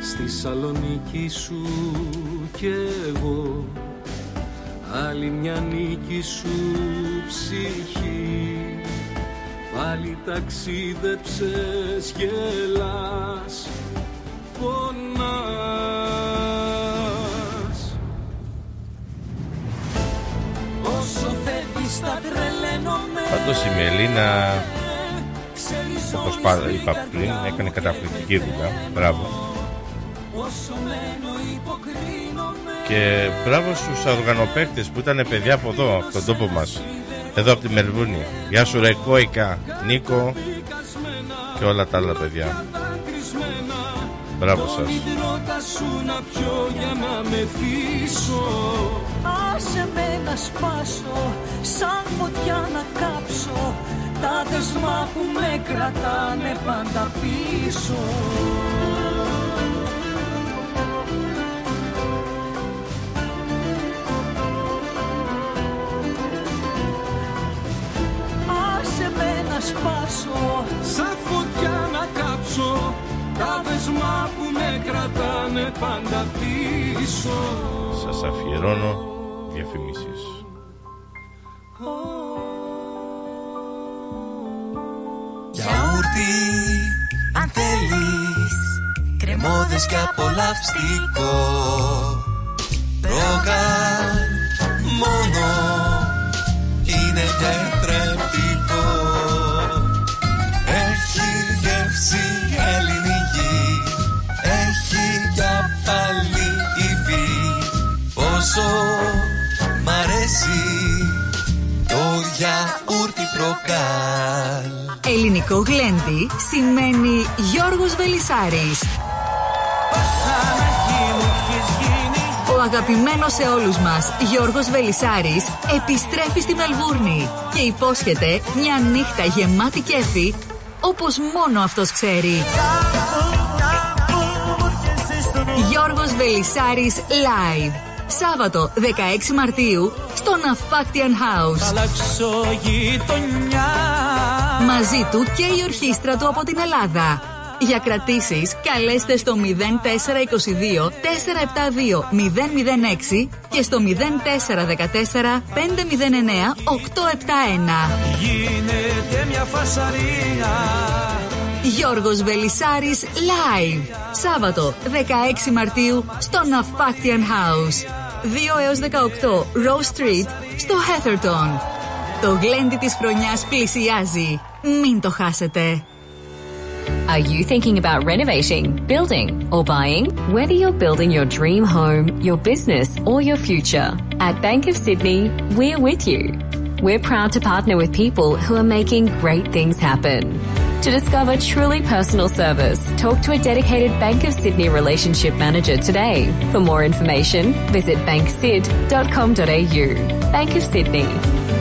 Στη Σαλονίκη σου κι εγώ. Άλλη μια νίκη σου ψυχή. Πάλι ταξίδεψες γελάς Πονάς στα τρελαίνομαι. Πάντως η Μελίνα όπως είπα πριν έκανε καταπληκτική δουλειά. Μπράβο και μπράβο στους οργανοπαίκτες που ήταν παιδιά από εδώ, από τον τόπο μας. Εδώ από τη Μελβούνη. Γεια σου ρε Κόικα, Νίκο και όλα τα άλλα παιδιά. Μπράβο σας. Άσε με να σπάσω Σαν φωτιά να κάψω. Τα δεσμά που με κρατάνε πάντα πίσω σπάσω Σαν φωτιά να κάψω Τα δεσμά που με κρατάνε πάντα πίσω. Σας αφιερώνω διαφημίσεις. Γιαούρτι αν θέλεις Κρεμόδες και απολαυστικό. Ρόγαν μόνο είναι τετρεπτικό το γιαούρτι προκάλ Ελληνικό γλέντι σημαίνει Γιώργος Βελισάρης. Ο αγαπημένος σε όλους μας Γιώργος Βελισάρης επιστρέφει στη Μελβούρνη και υπόσχεται μια νύχτα γεμάτη κέφι όπως μόνο αυτός ξέρει. Γιώργος Βελισάρης Live. Σάββατο 16 Μαρτίου στο Ναυπάκτιαν House. Μαζί του και η ορχήστρα του από την Ελλάδα. Για κρατήσεις καλέστε στο 0422 472 006 και στο 0414 509 871. Γίνεται μια φασαρία Γιώργος Βελισάρης Live. Σάββατο 16 Μαρτίου στο Ναυπάκτιαν House. 2 έως 18 Rose Street στο Heatherton. Το γλέντι της χρονιάς πλησιάζει. Μην το χάσετε. Are you thinking about renovating, building, or buying? Whether you're building your dream home, your business, or your future, at Bank of Sydney, we're with you. We're proud to partner with people who are making great things happen. To discover truly personal service, talk to a dedicated Bank of Sydney relationship manager today. For more information, visit banksid.com.au. Bank of Sydney.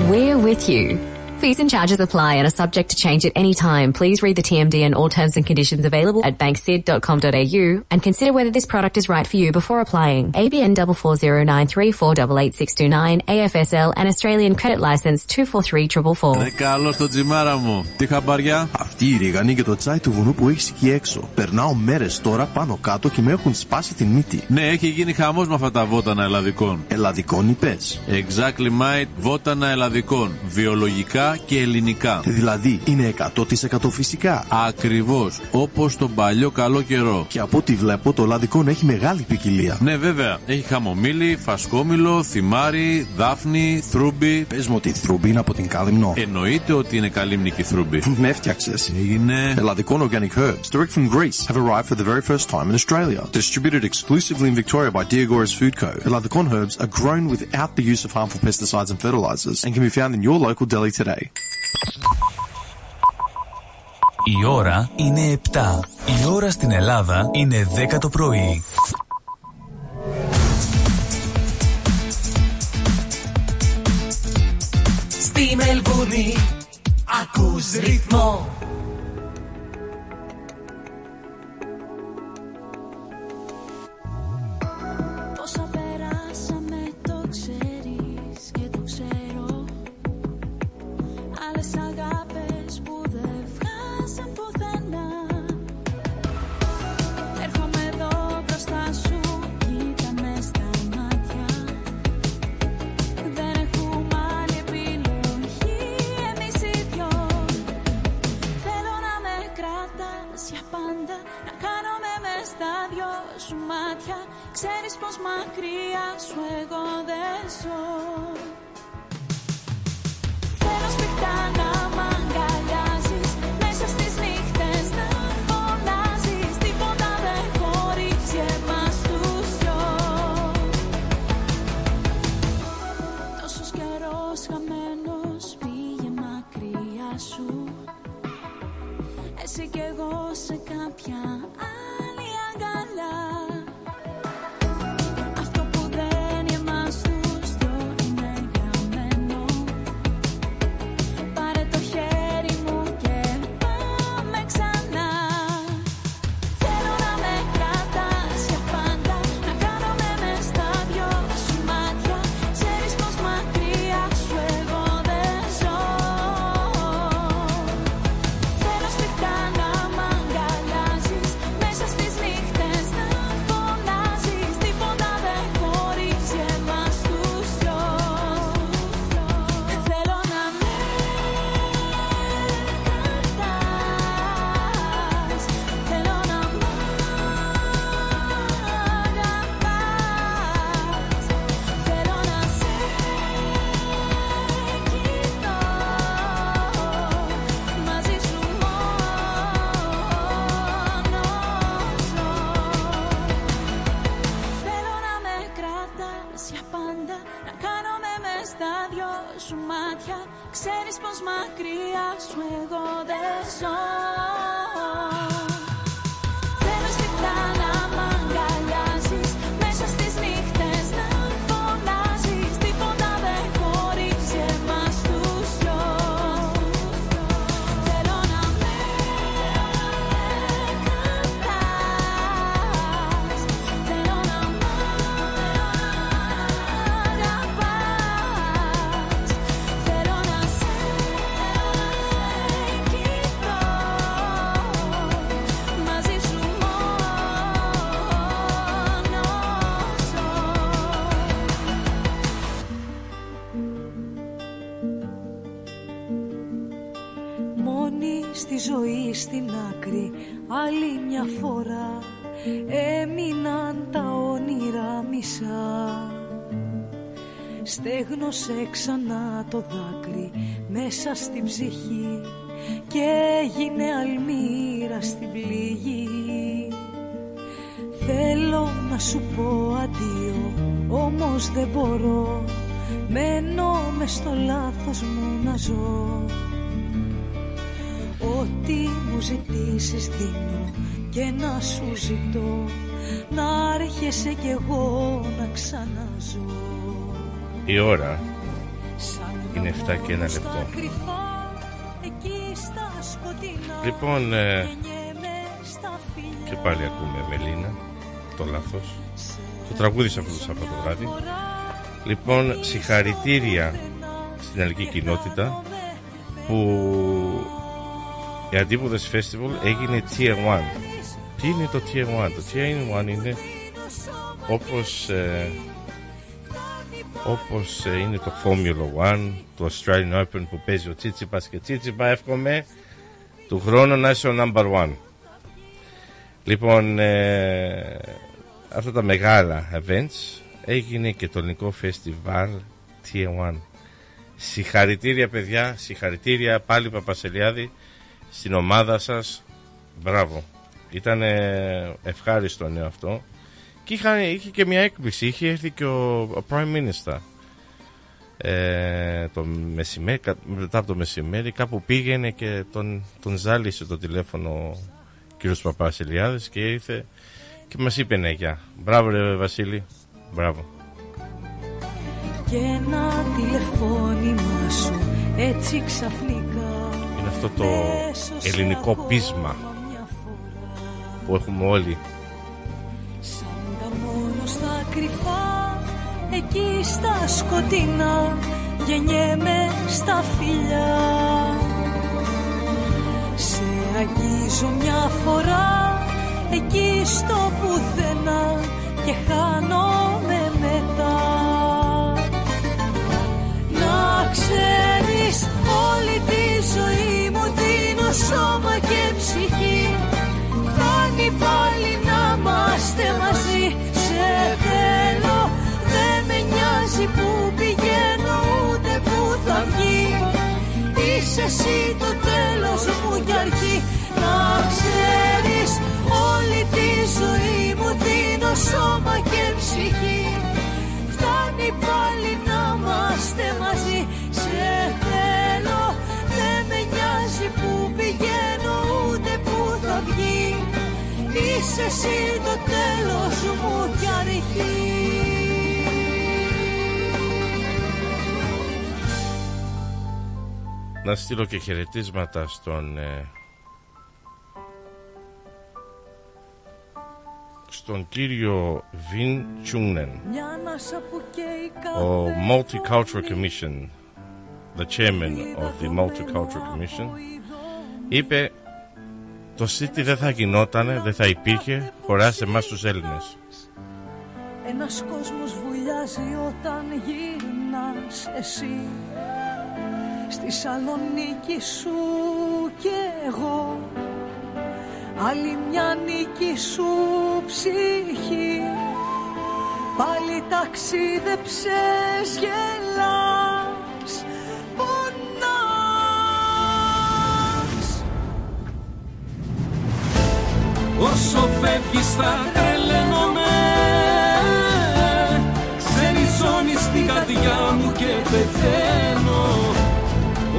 We're with you. Fees and charges apply and are subject to change at any time. Please read the TMD and all terms and conditions available at banksid.com.au and consider whether this product is right for you before applying. ABN 44093488629 AFSL and Australian Credit License 243444. Ρε καλό στο τζιμάρα μου. Τι χαμπαριά. Αυτή η ρίγανη και το τσάι του βουνού που έχει εκεί έξω. Περνάω μέρε τώρα πάνω κάτω και με έχουν σπάσει την μύτη. Ναι, έχει γίνει χαμό με αυτά τα βότανα ελλαδικών. Ελλαδικών είπε. Exactly mate, βότανα ελλαδικών. Βιολογικά και ελληνικά. Δηλαδή είναι 100% φυσικά. Ακριβώς. Όπως τον παλιό καλό καιρό. Και από ό,τι βλέπω το λαδικόν έχει μεγάλη ποικιλία. Ναι, βέβαια. Έχει χαμομήλι, φασκόμηλο, θυμάρι, δάφνη, θρούμπι. Πες μου ότι η θρούμπι είναι από την κάλυμνο. Εννοείται ότι είναι καλύμνικη θρούμπι. Με έφτιαξες. Έγινε. Ελλαδικών organic herbs direct from Greece have arrived for the very first time in Australia. Distributed exclusively in Victoria by Diagoras Food Co. Ελλαδικών herbs are grown without the use of harmful pesticides and fertilizers and can be found in your local deli today. Η ώρα είναι 7. Η ώρα στην Ελλάδα είναι 10 το πρωί. Στη Μελβούνι ακούς ρυθμό στην ψυχή και έγινε αλμύρα στην πληγή. Θέλω να σου πω αντίο όμως δεν μπορώ. Μένω μες στο λάθος μου να ζω. Ό,τι μου ζητήσεις δίνω και να σου ζητώ. Να έρχεσαι κι εγώ να ξαναζώ Η ώρα είναι 7 και ένα λεπτό. Στα κρυφά, εκεί στα σκοτεινά Λοιπόν, ε, γεννιέμαι στα φιλιά και πάλι ακούμε Μελίνα, το λάθος. Το τραγούδισα αυτό το Σάββατο βράδυ. Λοιπόν, συγχαρητήρια στην ελληνική κοινότητα που η Αντίποδες Festival έγινε Tier 1. Τι είναι το Tier 1? Το Tier 1 είναι όπως ε, όπως ε, είναι το Formula 1, το Australian Open που παίζει ο Τσίτσιπας και Τσίτσιπα εύχομαι του χρόνου να είσαι ο number one. Λοιπόν, ε, αυτά τα μεγάλα events έγινε και το ελληνικό φεστιβάλ Tier 1. Συγχαρητήρια παιδιά, συγχαρητήρια πάλι Παπασελιάδη στην ομάδα σας. Μπράβο. Ήταν ευχάριστο νέο αυτό. Και είχα, είχε και μια έκπληξη. Είχε έρθει και ο, ο Prime Minister ε, το μεσημέρι, κα- μετά από το μεσημέρι κάπου πήγαινε και τον, τον ζάλισε το τηλέφωνο ο κύριος Παπασιλιάδης και ήρθε και μας είπε ναι γεια. Μπράβο ρε Βασίλη, μπράβο. Και ένα τηλεφώνημα σου έτσι ξαφνικά Είναι αυτό το ελληνικό πείσμα που έχουμε όλοι. Σαν τα μόνο στα κρυφά εκεί στα σκοτεινά γεννιέμαι στα φιλιά. Σε αγγίζω μια φορά εκεί στο πουθενά και χάνομαι μετά. Να ξέρεις όλη τη ζωή μου δίνω σώμα και ψυχή είμαστε μαζί Σε θέλω. Δεν με νοιάζει που πηγαίνω Ούτε που θα βγει. Είσαι εσύ το τέλος μου κι αρχή. Να ξέρεις Όλη τη ζωή μου δίνω σώμα και ψυχή. Φτάνει πάλι να είμαστε μαζί Σε Είσαι εσύ το τέλος μου κι αρχή Να στείλω και χαιρετίσματα στον ε, στον κύριο Βιν Τσούνεν Μια ανάσα που καίει ο κάθε Multicultural Commission the chairman of the Multicultural Commission είπε το City δεν θα γινότανε, δεν θα υπήρχε χωρίς εμάς τους Έλληνες. Ένας κόσμος βουλιάζει όταν γυρνάς εσύ. Στη Σαλονίκη σου κι εγώ. Άλλη μια νίκη σου ψυχή. Πάλι ταξίδεψες γελάς Όσο φεύγεις θα τρελαίνομαι. Ξεριζώνεις την καρδιά μου και πεθαίνω.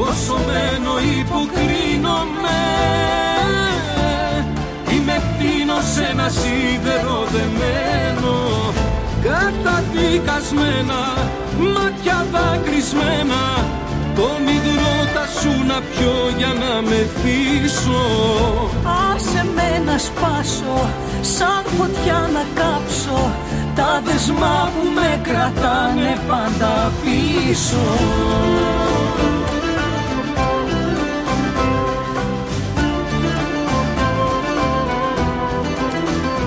Όσο μένω υποκρίνομαι. Είμαι κτίνος σε ένα σίδερο δεμένο Καταδικασμένα, μάτια δάκρυσμένα. Τον υδρότα σου να πιω για να με θύσω Άσε με να σπάσω, σαν φωτιά να κάψω. Τα δεσμά που με κρατάνε πάντα πίσω.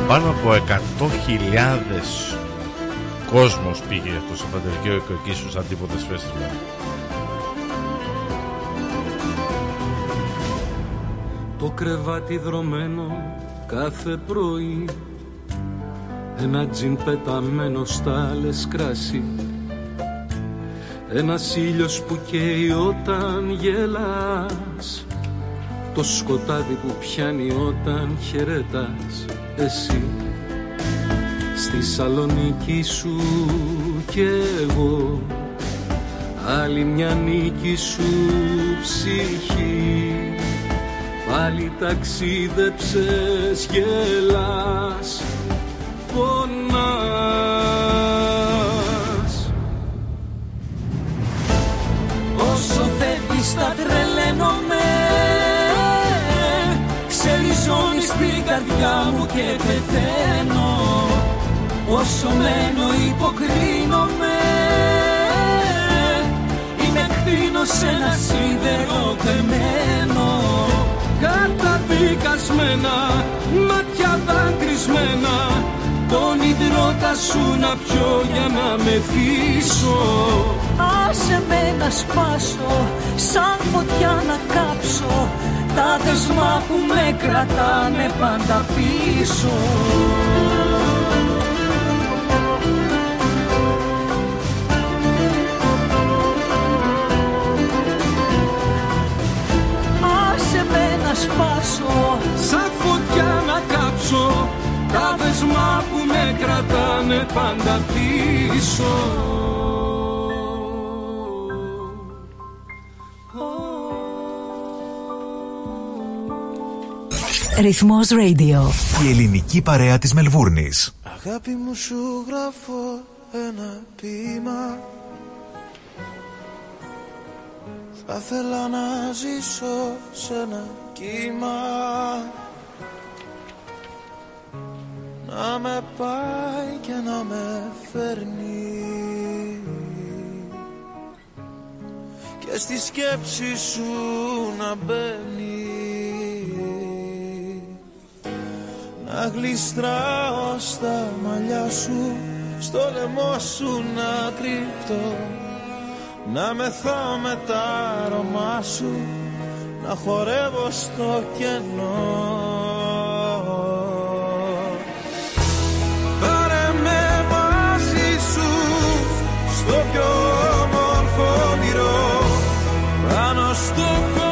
Πάνω από 100.000 κόσμος πήγε στο Σαββατοκύριακο εκεί στους Αντίποδες Φέστιβαλ. Το κρεβάτι δρομένο κάθε πρωί. Ένα τζιν πεταμένο στα άλλες κράσι Ένας ήλιος που καίει όταν γελάς. Το σκοτάδι που πιάνει όταν χαιρετάς εσύ. Στη Σαλονίκη σου κι εγώ. Άλλη μια νίκη σου ψυχή Πάλι ταξίδεψες γελάς Πονάς. Όσο φεύγεις θα τρελαίνομαι Ξεριζώνεις την καρδιά μου και πεθαίνω. Όσο μένω υποκρίνομαι Είμαι κτίνος σε ένα σίδερο δεμένο Καταδικασμένα, μάτια δάκρυσμένα. Τον υδρότα σου να πιω για να με θύσω Άσε με να σπάσω, σαν φωτιά να κάψω. Τα δεσμά που με κρατάνε πάντα πίσω σπάσω Σαν φωτιά να κάψω Τα δεσμά που με κρατάνε πάντα πίσω Ρυθμός Radio. Η ελληνική παρέα της Μελβούρνης. Αγάπη μου σου γράφω ένα ποίημα Θα ήθελα να ζήσω σε ένα κύμα. Να με πάει και να με φέρνει. Και στη σκέψη σου να μπαίνει. Να γλιστράω στα μαλλιά σου Στο λαιμό σου να κρύφτω. Να μεθώ με τα αρώμα σου Να χορεύω στο κενό. Πάρε με μαζί σου Στο πιο όμορφο όνειρο Πάνω στο κόρμι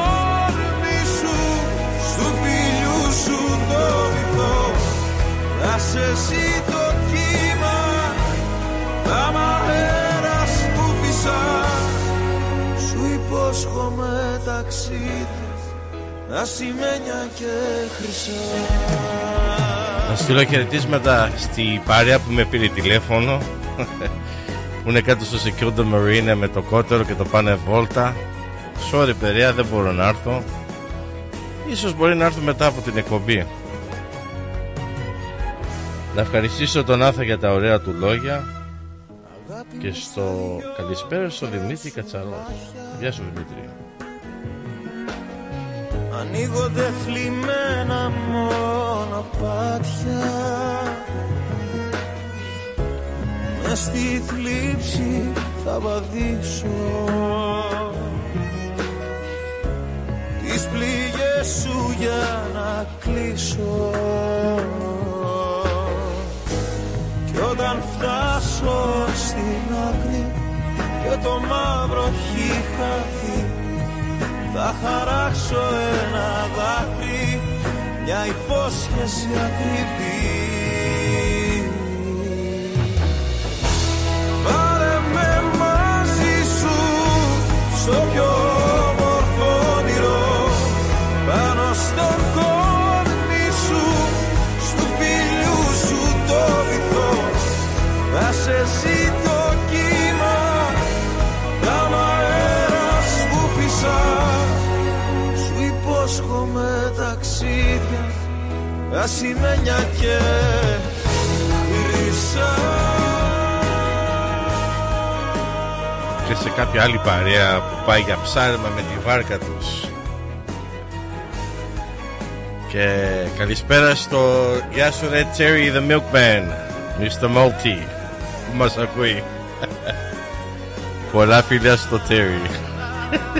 Ασημένια και χρυσά. Να στείλω χαιρετίσματα στη παρέα που με πήρε τηλέφωνο. Που είναι κάτω στο Security Marine με το κότερο και το πάνε βόλτα. Sorry παιδιά δεν μπορώ να έρθω. Ίσως μπορεί να έρθω μετά από την εκπομπή. Να ευχαριστήσω τον Άθα για τα ωραία του λόγια. Και στο καλησπέρα στο Δημήτρη Κατσαρός. Γεια σου Δημήτρη Ανοίγονται θλιμμένα μονοπάτια Μες στη θλίψη θα βαδίσω. Τις πληγές σου για να κλείσω. Κι όταν φτάσω στην άκρη Και το μαύρο έχει χαθεί θα χαράξω ένα δάκρυ μια υπόσχεση ακριβή. Πάρε με μαζί σου στο πιο όμορφο όνειρο. Πάνω στο κόρνι σου στου φιλιού σου το βυθό. Θα σε ασημένια και χρυσά. Και σε κάποια άλλη παρέα που πάει για ψάρεμα με τη βάρκα τους. Και καλησπέρα στο Γεια σου ρε Terry the Milkman Mr. Multi που μας ακούει. Πολλά φιλιά στο Terry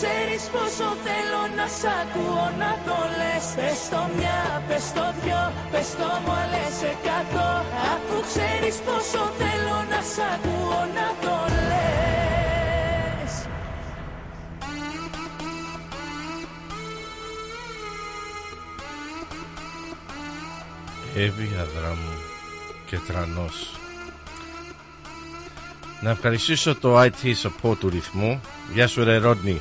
ξέρεις πόσο θέλω να σ' ακούω να το λες. Πες το μια, πες το δυο, πες το μου άλλες εκατό. Αφού ξέρεις πόσο θέλω να σ' ακούω να το λες. Εύη Αδράμου και Τρανός. Να ευχαριστήσω το IT support του ρυθμού. Γεια σου ρε Ρόντνη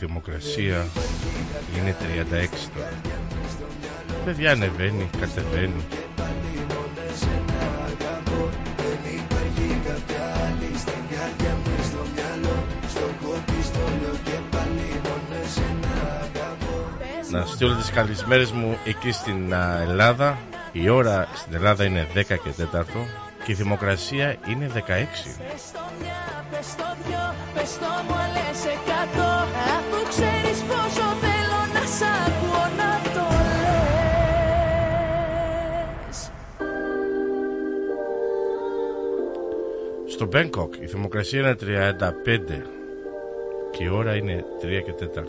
θερμοκρασία είναι 36 τώρα. Παιδιά ανεβαίνει, κατεβαίνει. Να στείλω τις καλησμέρες μου εκεί στην Ελλάδα Η ώρα στην Ελλάδα είναι 10 και 4 Και η θερμοκρασία είναι 16 Στο Μπέγκοκ η θερμοκρασία είναι 35 και η ώρα είναι 3 και 4.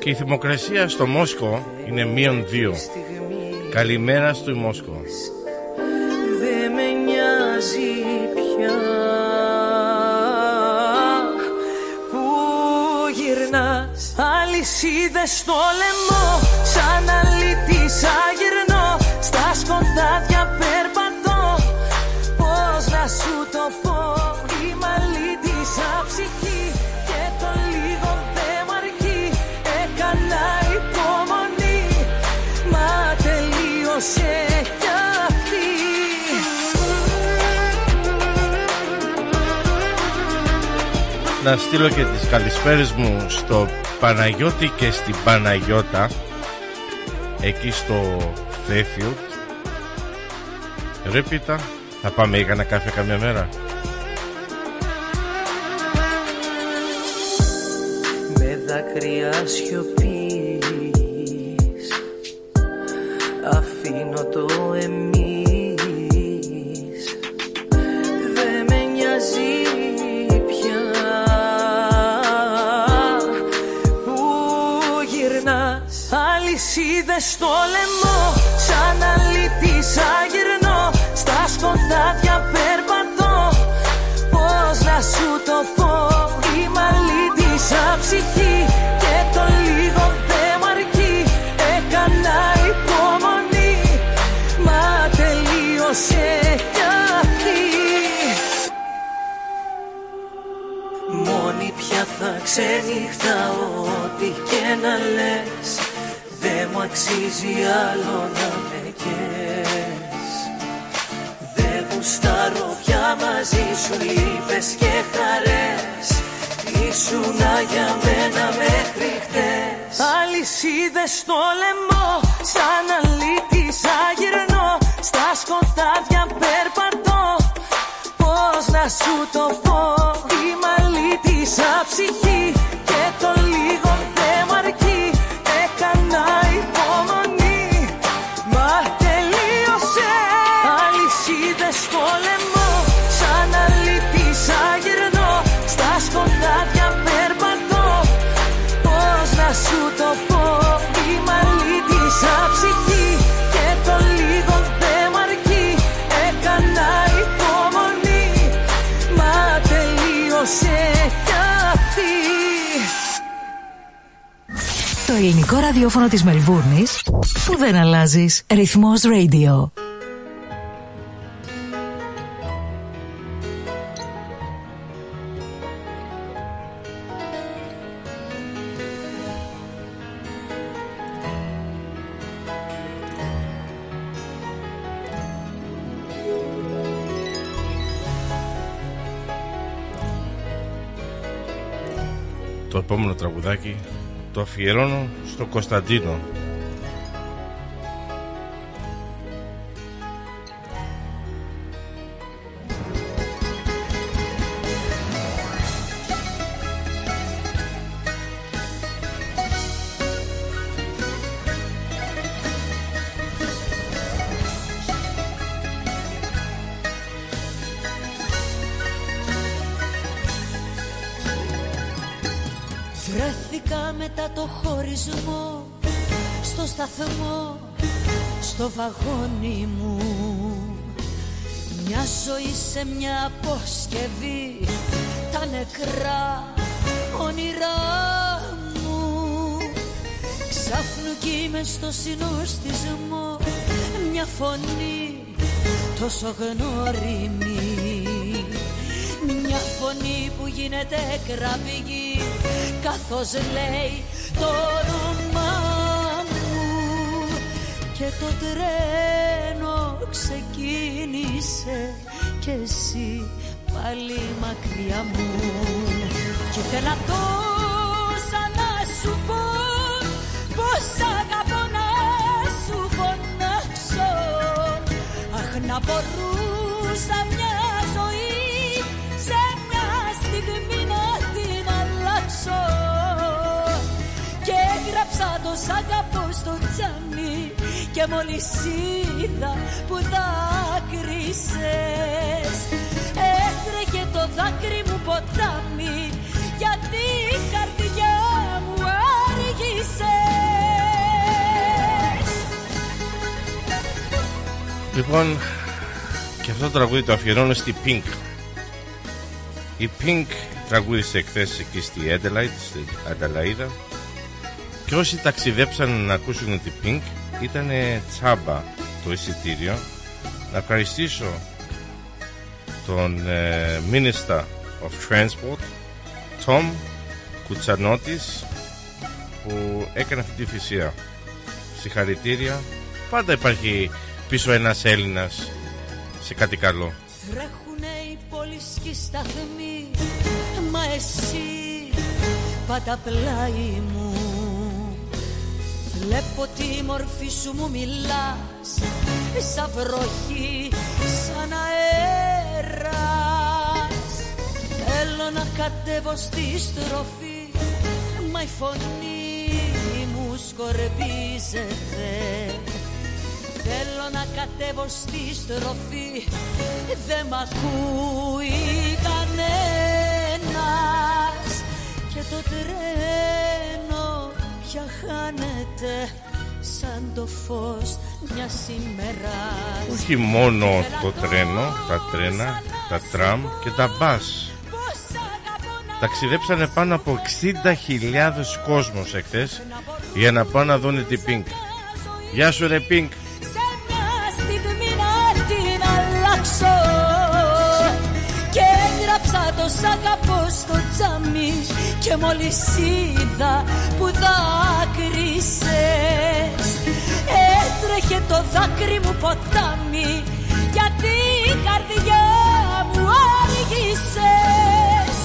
Και η θερμοκρασία στο Moscow είναι μείον 2. Καλημέρα στο Μόσκο. Δεν με νοιάζει πια Πού γυρνάς Αλυσίδες στο λαιμό. Σαν αλήτης αγυρνώ Στα σκοτάδια περπατώ. Πώς να σου το πω Να στείλω και τις καλησπέρες μου στο Παναγιώτη και στην Παναγιώτα εκεί στο Fairfield. Ρε πίτα, θα πάμε για ένα καφέ καμιά μέρα. Με δάκρυα σιωπής αλυσίδες στο λαιμό. Σαν αλήτης αγυρνώ στα σκοτάδια περπατώ. Πώς να σου το πω Είμαι αλήτησα ψυχή Και το λίγο δεν μ' αρκεί. Έκανα υπομονή Μα τελείωσε κι αυτή. Μόνη πια θα ξενυχτάω Ό,τι και να λες. Δεν μου αξίζει άλλο να με καις δεν γουστάρω πια μαζί σου λύπες και χαρές. Ήσουνα για μένα μέχρι χτες. Αλυσίδες στο λαιμό σαν αλήτης αγυρνώ. Στα σκοτάδια περπατώ. Πώς να σου το πω Είμαι αλήτησα ψυχή ελληνικό ραδιόφωνο της Μελβούρνης που δεν αλλάζεις. Ρυθμός Radio. Το επόμενο τραγουδάκι το αφιερώνω στο Κωνσταντίνο τόσο γνώριμη μια φωνή που γίνεται κραυγή καθώς λέει το όνομά μου. Και το τρένο ξεκίνησε και εσύ πάλι μακριά μου. Και ήθελα τόσα μπορούσα μια ζωή σε μια στιγμή να την αλλάξω. Και έγραψα το σ' αγαπώ στο τζάμι και μόλις είδα που δάκρυσες έτρεχε το δάκρυ μου ποτάμι γιατί η καρδιά μου άργησες. Λοιπόν, και αυτό το τραγούδι το αφιερώνω στη Pink. Η Pink τραγούδισε εχθές εκεί στη Adelaide, στη Ανταλαίδα και όσοι ταξιδέψαν να ακούσουν την Pink ήταν τσάμπα το εισιτήριο. Να ευχαριστήσω τον ε, Minister of Transport, Tom Κουτσανότης, που έκανε αυτή τη θυσία. Συγχαρητήρια. Πάντα υπάρχει πίσω ένας Έλληνας σε κάτι καλό. Τρέχουνε οι πόλεις και οι σταθμοί Μα εσύ πάντα πλάι μου. Βλέπω τη μορφή σου μου μιλάς Σαν βροχή, σαν αέρας. Θέλω να κατέβω στη στροφή Μα η φωνή μου σκορπίζεται Θέλω να κατέβω στη στροφή Δεν μ' ακούει κανένας Και το τρένο πια χάνεται Σαν το φως μιας ημέρας Όχι μόνο το τρένο, τα τρένα, τα τραμ και τα μπας. Ταξιδέψανε πάνω από 60.000 κόσμος εχθές για να πάνε να δουν την Pink. Γεια σου ρε Pink. Σ' αγαπώ στο τζάμι Και μόλις είδα που δάκρυσες. Έτρεχε το δάκρυ μου ποτάμι Γιατί η καρδιά μου άργησες.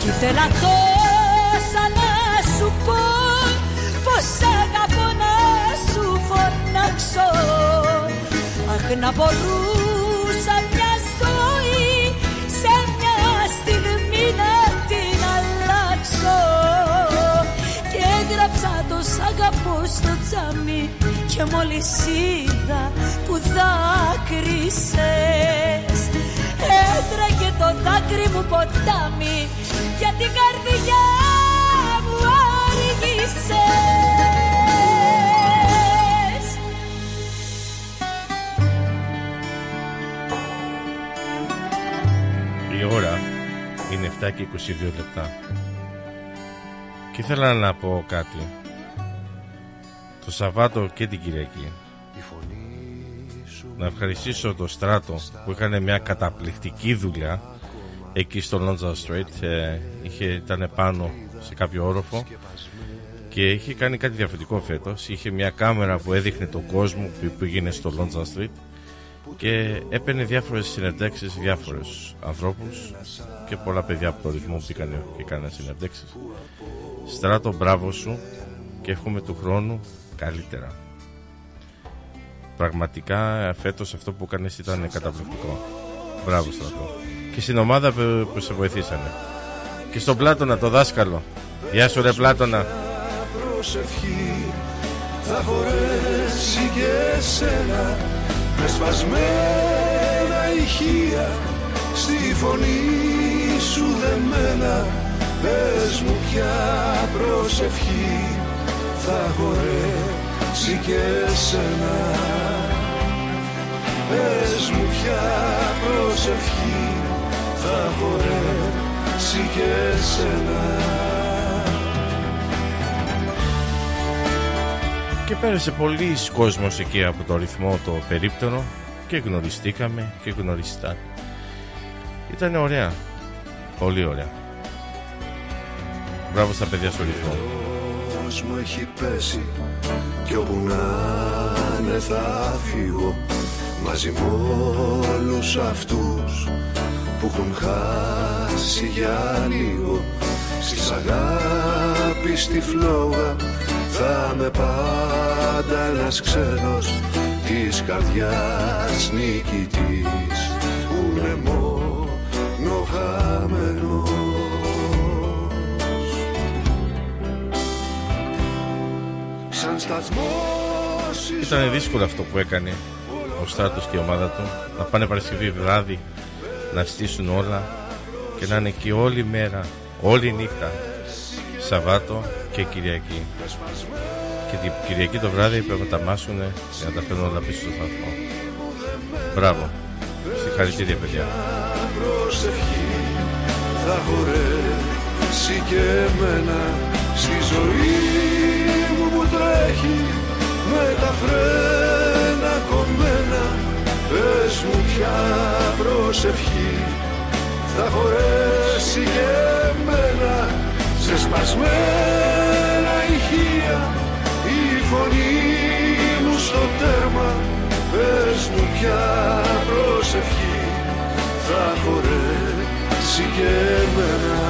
Κι ήθελα τόσα να σου πω Πως αγαπώ να σου φωνάξω. Αχ να μπορούσα Και μόλις είδα που δάκρυσες Έτρεχε το δάκρυ μου ποτάμι Για την καρδιά μου άργησες Η ώρα είναι 7 και 22 λεπτά. Και ήθελα να πω κάτι. Το Σαββάτο και την Κυριακή. Να ευχαριστήσω το Στράτο που έκανε μια καταπληκτική δουλειά εκεί στο Lonza Street. Ε, είχε, ήταν πάνω σε κάποιο όροφο και είχε κάνει κάτι διαφορετικό φέτος. Είχε μια κάμερα που έδειχνε τον κόσμο που πήγαινε στο Lonza Street και έπαιρνε διάφορες συνεντεύξεις σε διάφορους ανθρώπους και πολλά παιδιά από το ρυθμό που πήγαν και κάνανε συνεντεύξεις Στράτο μπράβο σου και εύχομαι του χρόνου καλύτερα. Πραγματικά φέτος αυτό που κάνεις ήταν καταπληκτικό. Μπράβο Στράτο Και στην ομάδα που, που σε βοηθήσανε. Και στον Πλάτωνα το δάσκαλο. Γεια σου ρε Πλάτωνα. Προσευχή θα χωρέσει και εσένα με σπασμένα ηχεία. Στη φωνή σου δεμένα πες μου ποια προσευχή θα χωρέσει και εσένα πες μου ποια προσευχή θα χωρέσει και εσένα Και πέρασε πολλοί κόσμος εκεί από το ρυθμό το περίπτερο και γνωριστήκαμε και γνωριστά. Ήταν ωραία. Πολύ ωραία. Μπράβο στα παιδιά στο ρυθμό. Μου έχει πέσει κι όπου να είναι θα φύγω μαζί με όλους αυτούς που έχουν χάσει για λίγο. Στις αγάπης στη φλόγα θα με πάντα ένας ξένος της καρδιάς νικητής που είναι μόνο χαμένος Ήταν δύσκολο αυτό που έκανε ο Στράτος και η ομάδα του να πάνε Παρασκευή βράδυ να στήσουν όλα και να είναι εκεί όλη μέρα, όλη νύχτα Σαββάτο και Κυριακή. Και την Κυριακή το βράδυ πρέπει να τα μάσουν και να τα φέρουν όλα πίσω στο σταθμό. Μπράβο. Συγχαρητήρια παιδιά. Προσευχή θα χωρέσει και εμένα στη ζωή. μου που τρέχει με τα φρένα κομμένα. Πες μου πια προσευχή θα χωρέσει και εμένα. Σε σπασμένα ηχεία η φωνή μου στο τέρμα. Πες μου πια προσευχή θα χωρέσει και εμένα.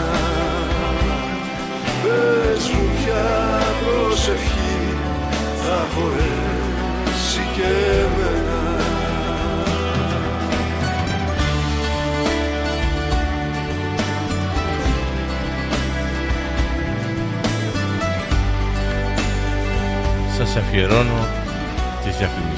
Πες μου πια προσευχή θα χωρέσει και εμένα. Σας αφιερώνω τις διαφημίσεις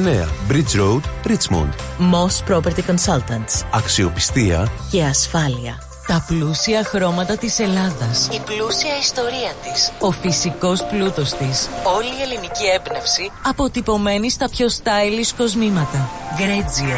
Bridge Road, Richmond. Moss Property Consultants. Αξιοπιστία Και ασφάλεια. Τα πλούσια χρώματα της Ελλάδας. Η πλούσια ιστορία της. Ο φυσικός πλούτος της. Όλη η ελληνική έμπνευση. Αποτυπωμένη στα πιο stylish κοσμήματα. Γκρέτζιο.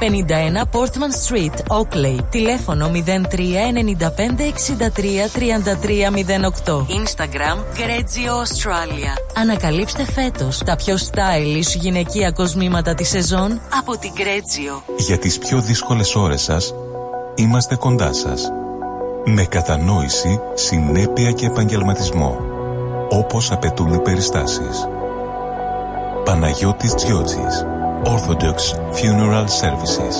51 Portman Street, Oakley. Τηλέφωνο 03 95 63 33 08. Instagram Γκρέτζιο Australia. Ανακαλύψτε φέτος τα πιο stylish γυναικεία κοσμήματα της σεζόν από την Γκρέτζιο. Για τις πιο δύσκολες ώρες σας, είμαστε κοντά σας. Με κατανόηση, συνέπεια και επαγγελματισμό. Όπως απαιτούν οι περιστάσεις. Παναγιώτης Τζιότσης. Orthodox Funeral Services.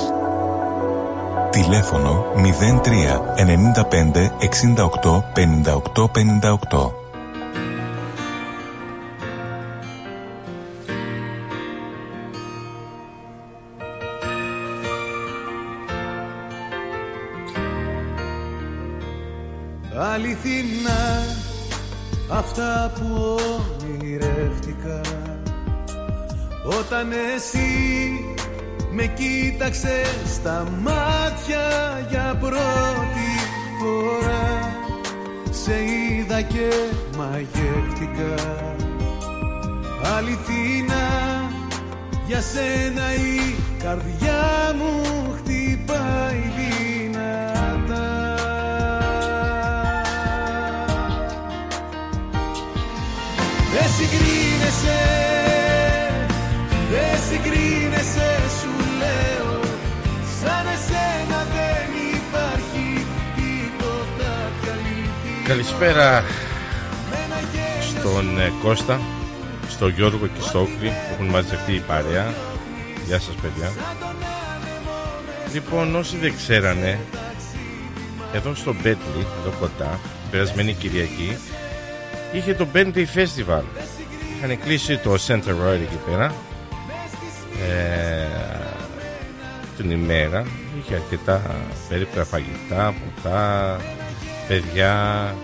Τηλέφωνο 03 95 68 58 58. Αληθινά αυτά που ονειρεύτηκα όταν εσύ με κοίταξε στα μάτια για πρώτη φορά Σε είδα και μαγεύτηκα. Αληθινά για σένα η καρδιά μου χτυπάει δυνατά. Δεν συγκρίνεσαι Καλησπέρα στον ε, Κώστα, στον Γιώργο και στο Όκλη που έχουν μαζευτεί η παρέα. Γεια σας παιδιά. Λοιπόν, όσοι δεν ξέρανε, εδώ στο Μπέτλι, εδώ κοντά, περασμένη Κυριακή, είχε το Bentley Festival. Είχαν κλείσει το Center Road εκεί πέρα. Ε, την ημέρα είχε αρκετά περίπτωρα φαγητά, ποτά, παιδιά,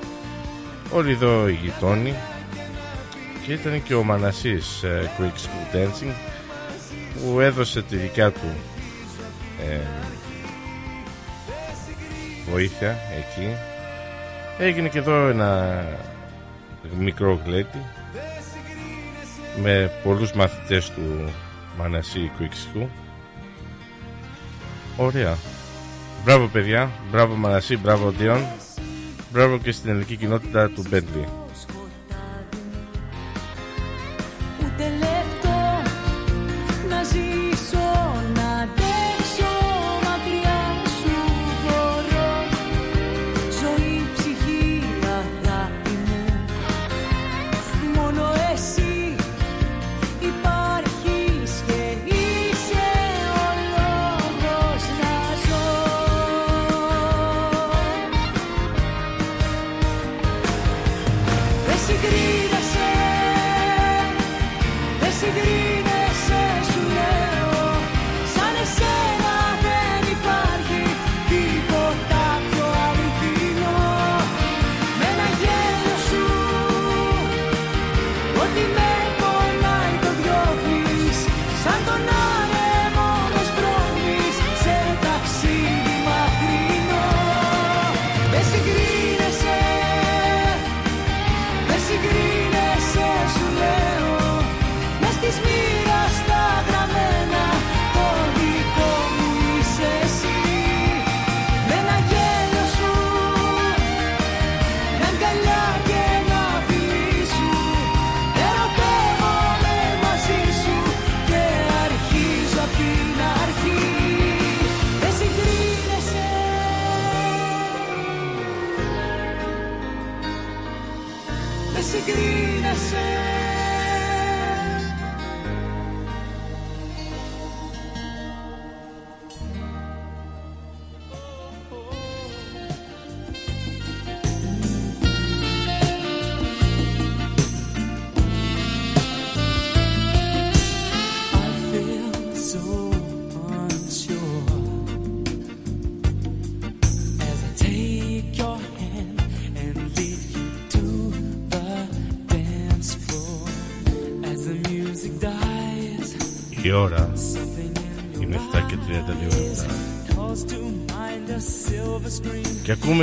όλοι εδώ οι γειτόνοι. Και ήταν και ο Μανασής ε, Quick School Dancing που έδωσε τη δικιά του ε, βοήθεια εκεί. Έγινε και εδώ ένα μικρό γλέτι με πολλούς μαθητές του Μανασί Quick School. Ωραία. Μπράβο παιδιά, μπράβο Μανασί, μπράβο Διόν μπράβο και στην ελληνική κοινότητα του Μπέντλι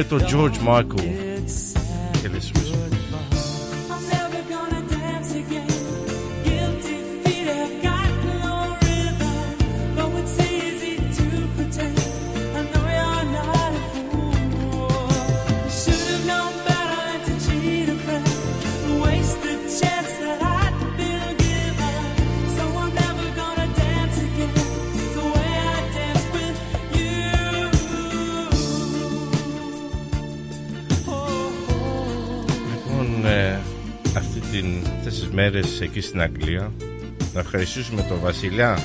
και ακούμε το George εκεί στην Αγγλία. Να ευχαριστήσουμε τον Βασιλιά.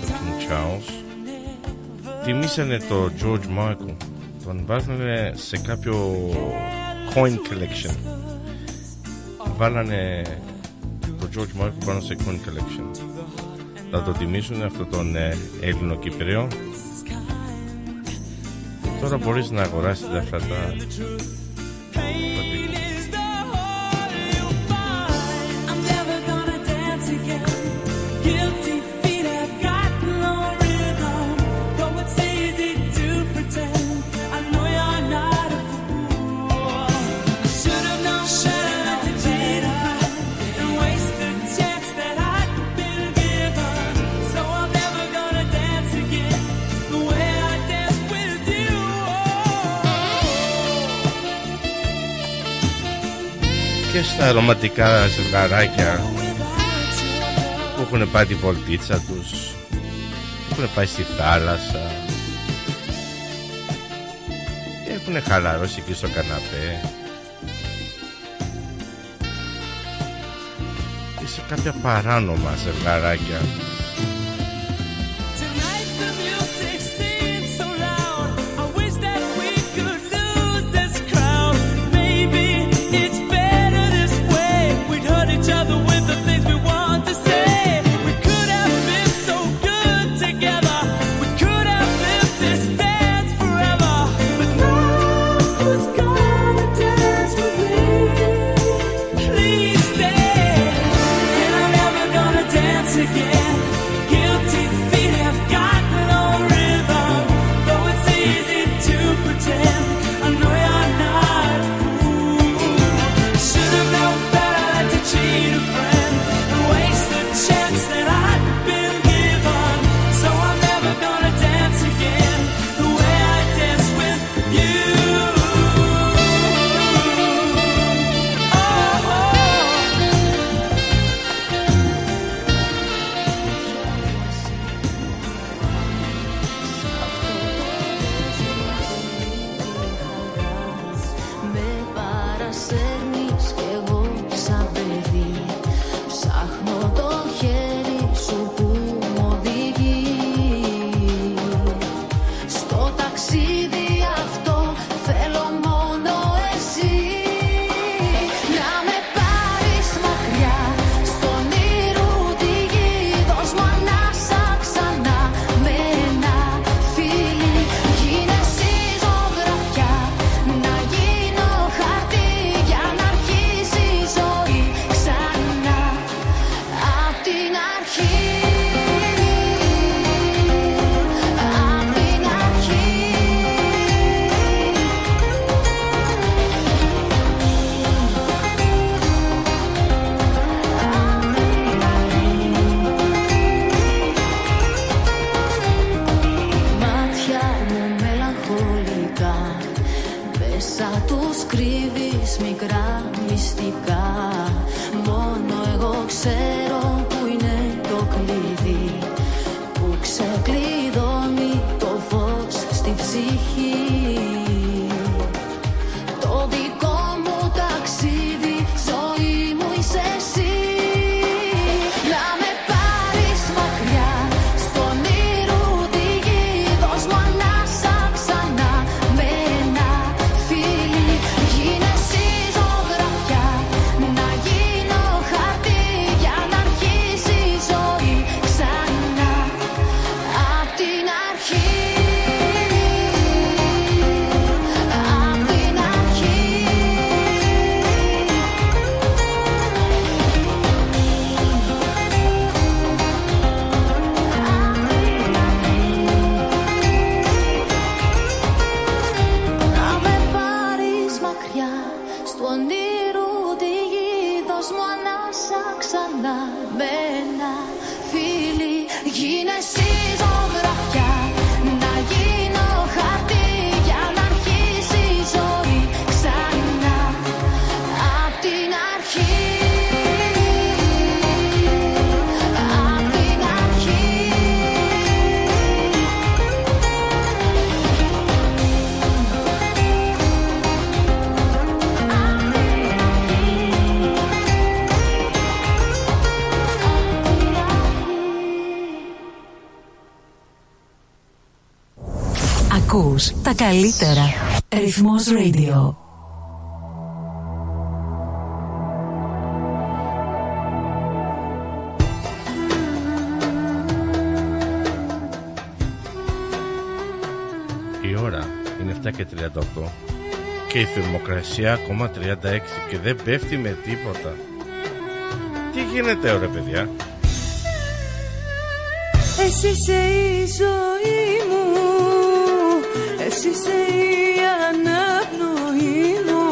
Τον King Charles. Τιμήσανε το George Michael. Τον βάζανε σε κάποιο coin collection. Βάλανε το George Michael πάνω σε coin collection. Θα το τιμήσουν αυτό τον ε, Έλληνο Κυπρέο. Τώρα μπορείς να αγοράσεις αυτά τα τα ρομαντικά ζευγαράκια που έχουν πάει τη βολτίτσα τους που έχουν πάει στη θάλασσα. Και έχουν χαλαρώσει και στο καναπέ. Και σε κάποια παράνομα ζευγαράκια. Ακούς τα καλύτερα. Ρυθμός Radio. Η ώρα είναι 7 και 38 και η θερμοκρασία ακόμα 36 και δεν πέφτει με τίποτα. Τι γίνεται ωραία παιδιά; Εσύ είσαι η εσύ είσαι η αναπνοή μου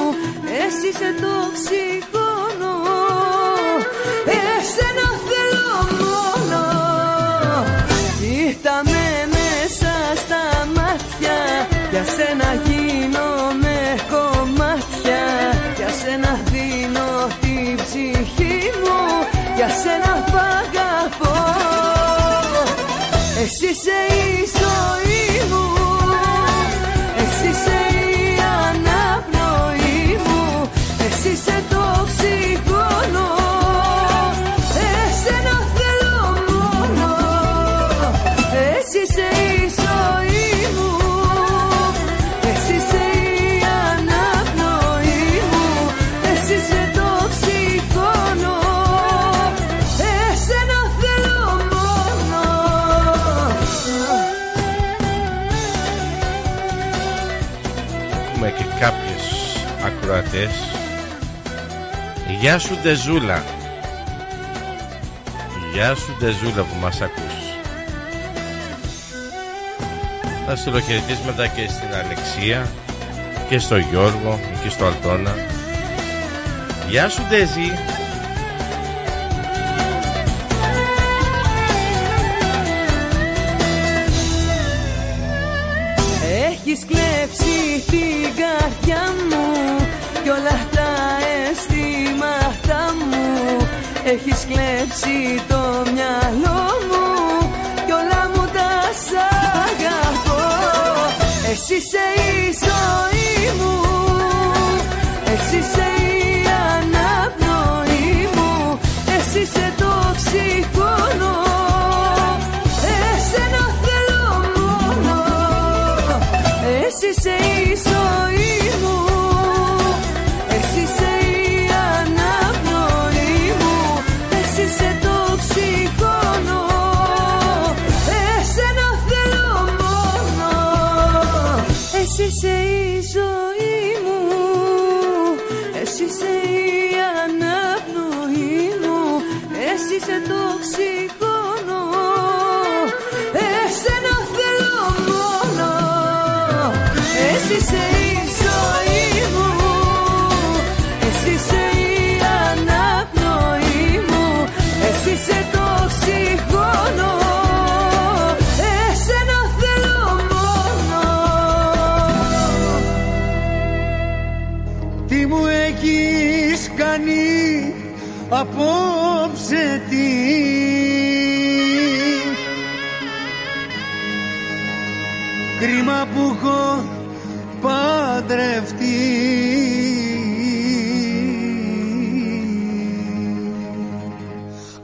Εσύ είσαι το ψυχόνο, Εσένα θέλω μόνο Ήρθαμε με μέσα στα μάτια. Για σένα γίνομαι κομμάτια. Για σένα δίνω την ψυχή μου Για σένα παγαπώ Εσύ είσαι η ζωή ακροατές. Γεια σου Ντεζούλα. Γεια σου Ντεζούλα που μας ακούς. Τα στείλω και στην Αλεξία και στο Γιώργο και στο Αλτώνα Γεια σου Ντεζή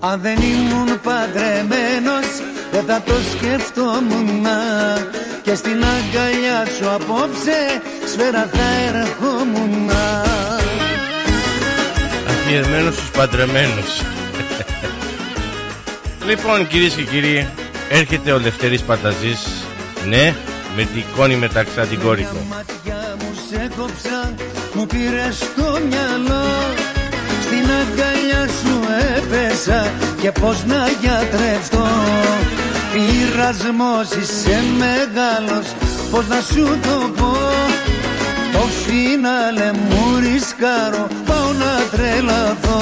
Αν δεν ήμουν παντρεμένος δεν θα το σκεφτόμουν Και στην αγκαλιά σου απόψε σφαίρα θα ερχόμουν Αφιερμένος στους παντρεμένους. Λοιπόν κυρίες και κύριοι Έρχεται ο Λευτέρης Πανταζής Ναι με την εικόνη μεταξύ την κόρη του. Μου σε κόψα, μου πήρες στο μυαλό. Στην αγκαλιά σου έπεσα και πως να γιατρευτώ Πειρασμός είσαι μεγάλος, πως να σου το πω. Το φινάλε μου ρισκάρω, πάω να τρελαθώ.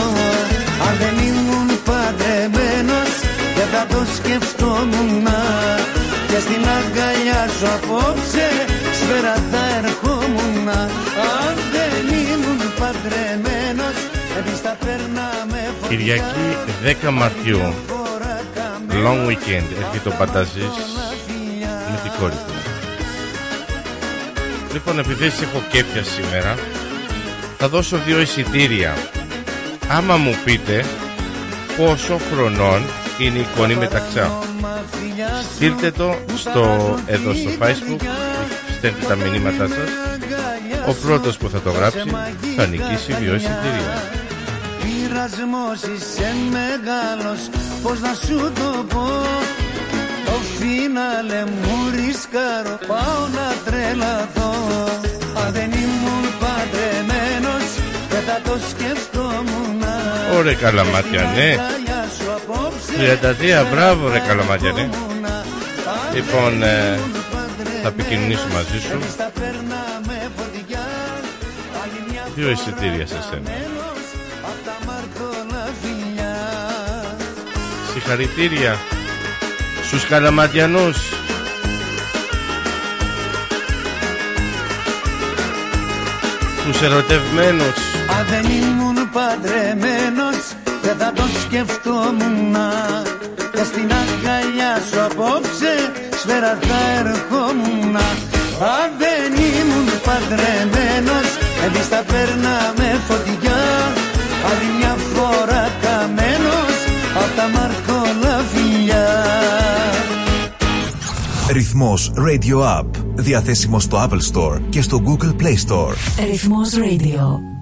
Αν δεν ήμουν παντρεμένος, δεν θα το σκεφτόμουν και στην αγκαλιά σου απόψε σφαίρα θα ερχόμουν Αν δεν ήμουν παντρεμένος εμείς τα περνάμε Κυριακή 10 Μαρτιού Long weekend. Έρχεται ο Πανταζής Με την κόρη του. Λοιπόν επειδή έχω κέφια σήμερα Θα δώσω δύο εισιτήρια. Άμα μου πείτε Πόσο χρονών είναι η εικόνη μεταξά. Στείλτε το στο, εδώ στο facebook Στέλνετε τα μηνύματά σας. Ο πρώτος που θα το γράψει Θα νικήσει δύο εισιτήρια Πειρασμός είσαι μεγάλος Πώς να σου το πω. Το φινάλε μου ρισκάρω Πάω να τρελαθώ. Αν δεν ήμουν παντρεμένος Δεν θα το σκεφτόμουν Ωραία καλαμάτια ναι. 33 μπράβο ρε καλαμάτια ναι. Λοιπόν ε, θα επικοινωνήσω μαζί σου. Δύο εισιτήρια σε σένα Συγχαρητήρια στους καλαματιανούς Τους ερωτευμένους. Αν δεν ήμουν παντρεμένος δεν θα το σκεφτόμουν. Και στην αγκαλιά σου απόψε σφαίρα θα ερχόμουν. Αν δεν ήμουν παντρεμένος εμείς τα παίρναμε φωτιά. Άλλη μια φορά καμένος απ' τα μαρκόλα φιλιά Ρυθμός Radio App. Διαθέσιμο στο Apple Store και στο Google Play Store. Ρυθμός Radio.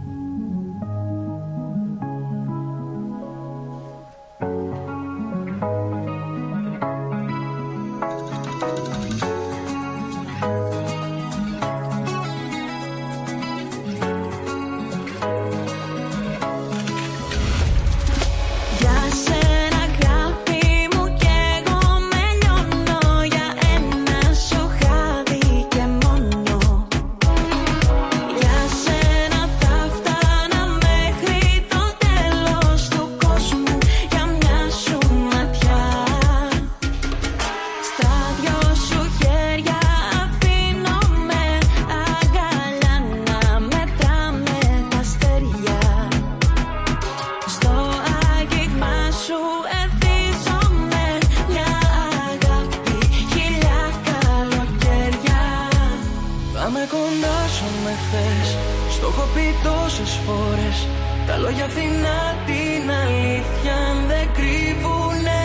Όσο με θες Στο έχω πει τόσες φορές. Τα λόγια φθηνά την αλήθεια αν δεν κρύβουνε.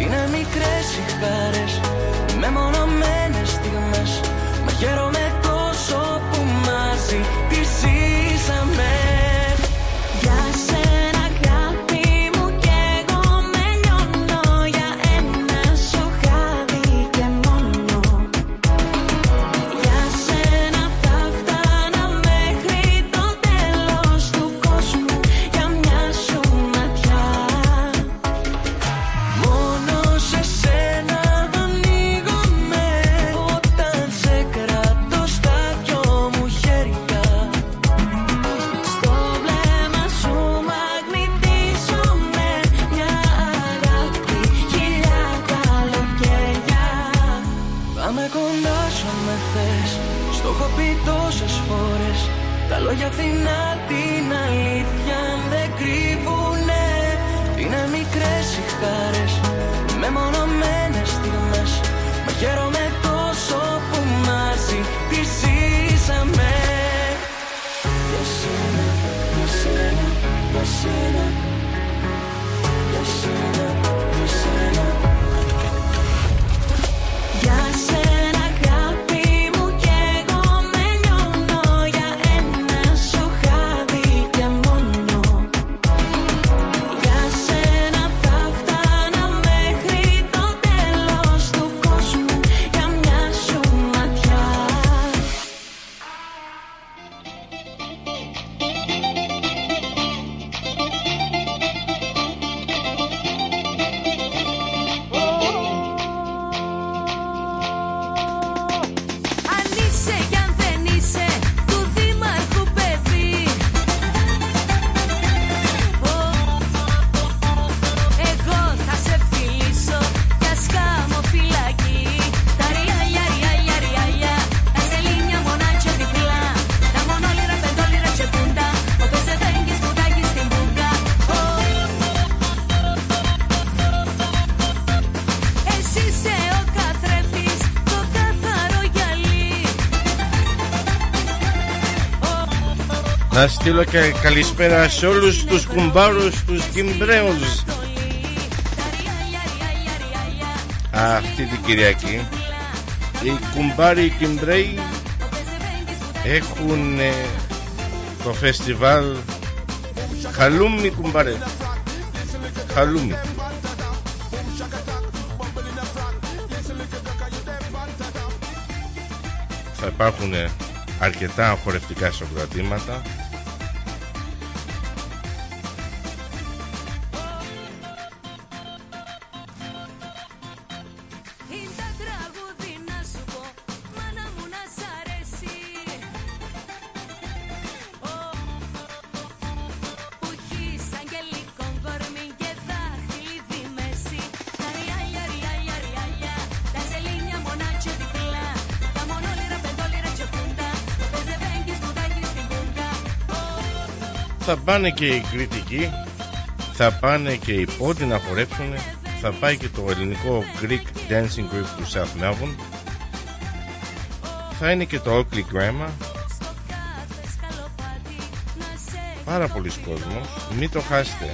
Είναι μικρές οι χάρες Μεμονωμένες στιγμές. Μα χαίρομαι τόσο που μαζί Να στείλω και καλησπέρα σε όλους τους κουμπάρους τους Κιμπρέους. Αυτή την Κυριακή Οι κουμπάροι Κιμπρέοι έχουν ε, το φεστιβάλ Χαλούμι κουμπάρες. Χαλούμι. Θα υπάρχουν ε, αρκετά χορευτικά συγκροτήματα πάνε και οι κριτικοί Θα πάνε και οι πόντι να χορέψουν Θα πάει και το ελληνικό Greek Dancing Group του South Melbourne Θα είναι και το Oakley Grammar. Πάρα πολλοί κόσμος. Μην το χάσετε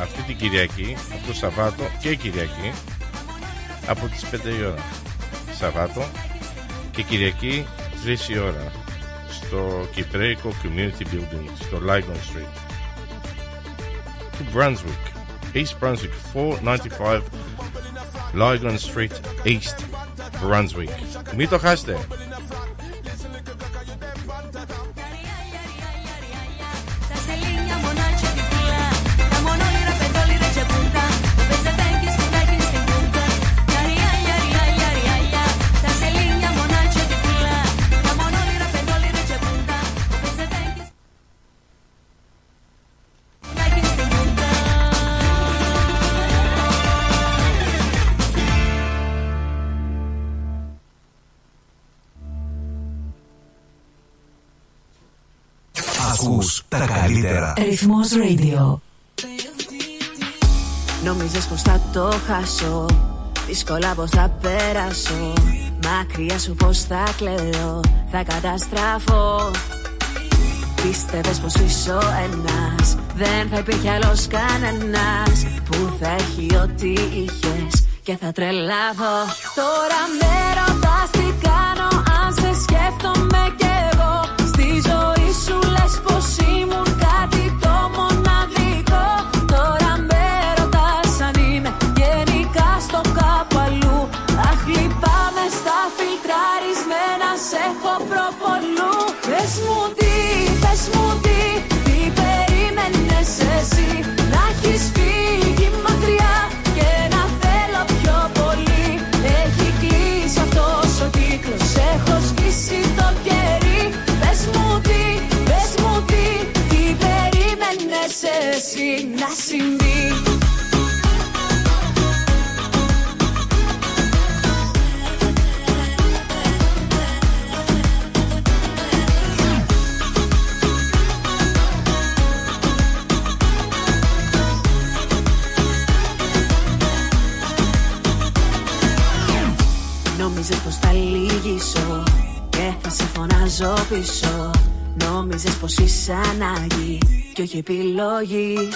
Αυτή την Κυριακή Από το Σαββάτο και Κυριακή Από τις 5 η ώρα. Σαββάτο Και Κυριακή 3 η ώρα Στο Κυπρέικο Community Building Στο Lygon Street του Brunswick East Brunswick 495 Lygon Street East Brunswick Μην το χάσετε Ρυθμός Radio. Νόμιζες πως θα το χάσω. Δύσκολα πως θα πέρασω Μ' Μακριά σου πως θα κλαίω. Θα καταστραφώ. Πίστευες πως είσαι ο ένας. Δεν θα υπήρχε άλλος κανένας Που θα έχει ό,τι είχες. Και θα τρελαθώ. Τώρα με ρωτάς τι κάνω εσύ να συμβεί. Νόμιζες πως θα λύγησω και θα σε φωνάζω πίσω Νόμιζες πως είσαι ανάγκη και όχι επιλογή.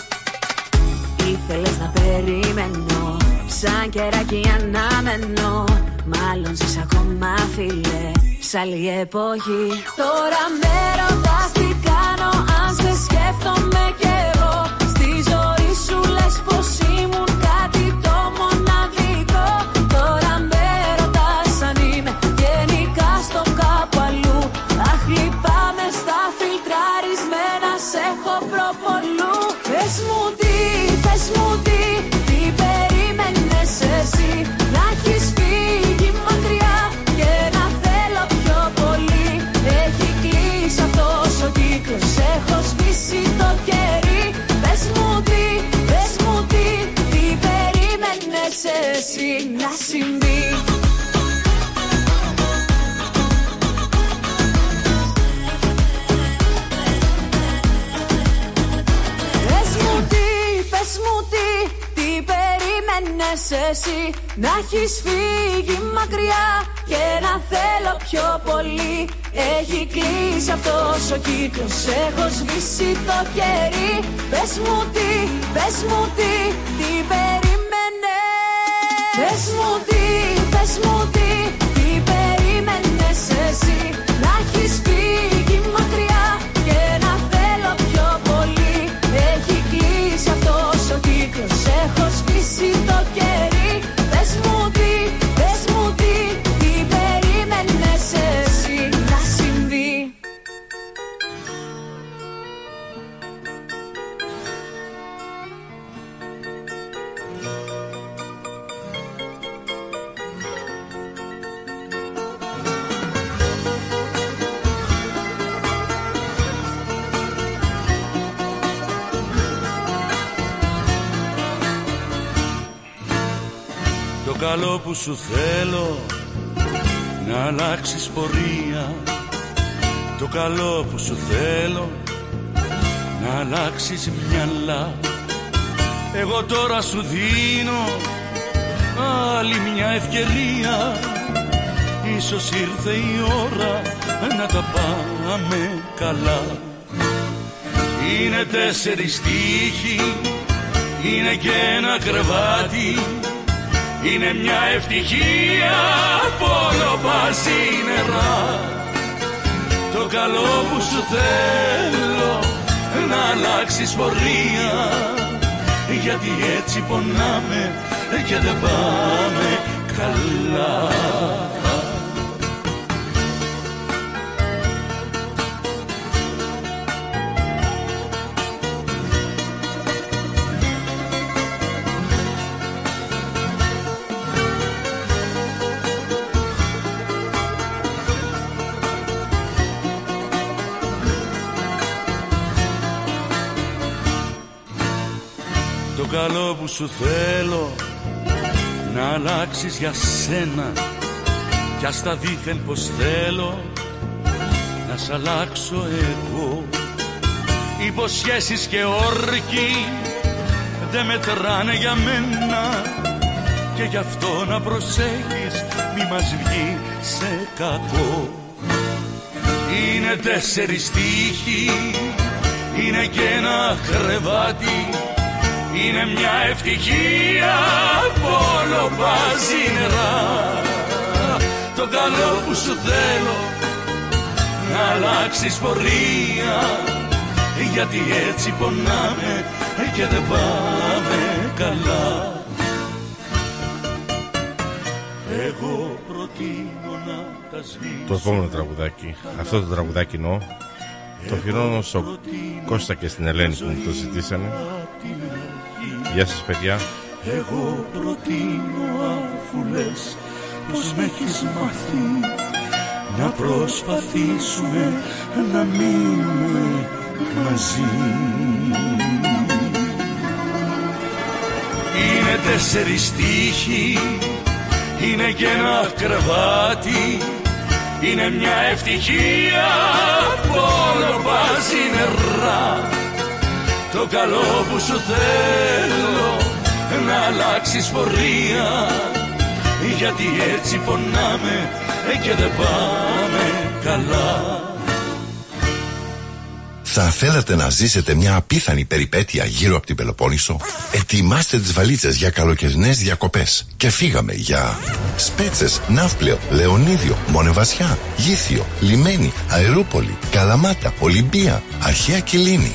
Ήθελες να περιμένω σαν κεράκι αναμένω. Μάλλον ζεις ακόμα φίλε σ' άλλη εποχή. Τώρα με ρωτάς τι κάνω αν σε σκέφτομαι εσύ να συμβεί. Πες μου τι, πες μου τι, τι περίμενες εσύ. Να έχεις φύγει μακριά και να θέλω πιο πολύ. Έχει κλείσει αυτός ο κύκλος, έχω σβήσει το κερί. Πες μου τι, πες μου τι, τι περίμενες Πες μου τι, πες μου τι, τι περίμενες εσύ. Να έχεις φύγει καλό που σου θέλω. Να αλλάξεις πορεία. Το καλό που σου θέλω. Να αλλάξεις μυαλά. Εγώ τώρα σου δίνω άλλη μια ευκαιρία. Ίσως ήρθε η ώρα να τα πάμε καλά. Είναι τέσσερις τείχοι, είναι και ένα κρεβάτι είναι μια ευτυχία πολλοπαζί νερά. Το καλό που σου θέλω να αλλάξεις πορεία. Γιατί έτσι πονάμε και δεν πάμε καλά καλό που σου θέλω να αλλάξεις για σένα κι ας τα δίθεν πως θέλω να σ' αλλάξω εγώ. Υποσχέσεις και όρκοι δεν μετράνε για μένα και γι' αυτό να προσέχεις μη μας βγει σε κακό. Είναι τέσσερις τείχοι, είναι και ένα κρεβάτι είναι μια ευτυχία που όλο βάζει νερά. Το καλό που σου θέλω να αλλάξεις πορεία. Γιατί έτσι πονάμε και δεν πάμε καλά. Εγώ προτείνω να τα σβήσω. Το επόμενο τραγουδάκι, αυτό το τραγουδάκι εννοώ, το αφιερώνω στο Κώστα και στην Ελένη που μου το ζητήσανε. Γεια σας παιδιά. Εγώ προτείνω αφού λες πως με έχεις μάθει να προσπαθήσουμε να μείνουμε μαζί. Είναι τέσσερις τείχοι, είναι και ένα κρεβάτι, είναι μια ευτυχία που όλο βάζει νερά. Το καλό που σου θέλω να αλλάξεις πορεία γιατί έτσι πονάμε και δεν πάμε καλά. Θα θέλατε να ζήσετε μια απίθανη περιπέτεια γύρω από την Πελοπόννησο; Ετοιμάστε τις βαλίτσες για καλοκαιρινές διακοπές. Και φύγαμε για Σπέτσες, Ναύπλαιο, Λεωνίδιο, Μονεβασιά, Γήθιο, Λιμένη, Αερούπολη, Καλαμάτα, Ολυμπία, Αρχαία Κιλίνη.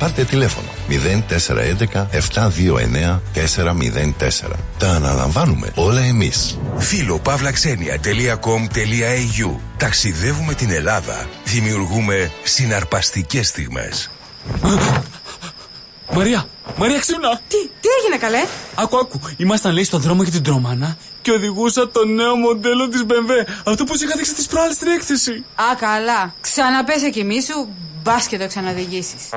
Πάρτε τηλέφωνο 0411 729 404. Τα αναλαμβάνουμε όλα εμείς. Φίλο παύλαξενια.com.au Ταξιδεύουμε την Ελλάδα. Δημιουργούμε συναρπαστικές στιγμές. Μαρία, Μαρία ξύπνα! Τι, τι έγινε καλέ; Άκου, άκου. Ήμασταν λέει στον δρόμο για την Τρομάνα και οδηγούσα το νέο μοντέλο της BMW. Αυτό που σου είχα δείξει τις προάλλες στην έκθεση. Α, καλά. Ξαναπέσε κι μη σου, μπας και το ξαναδηγήσεις.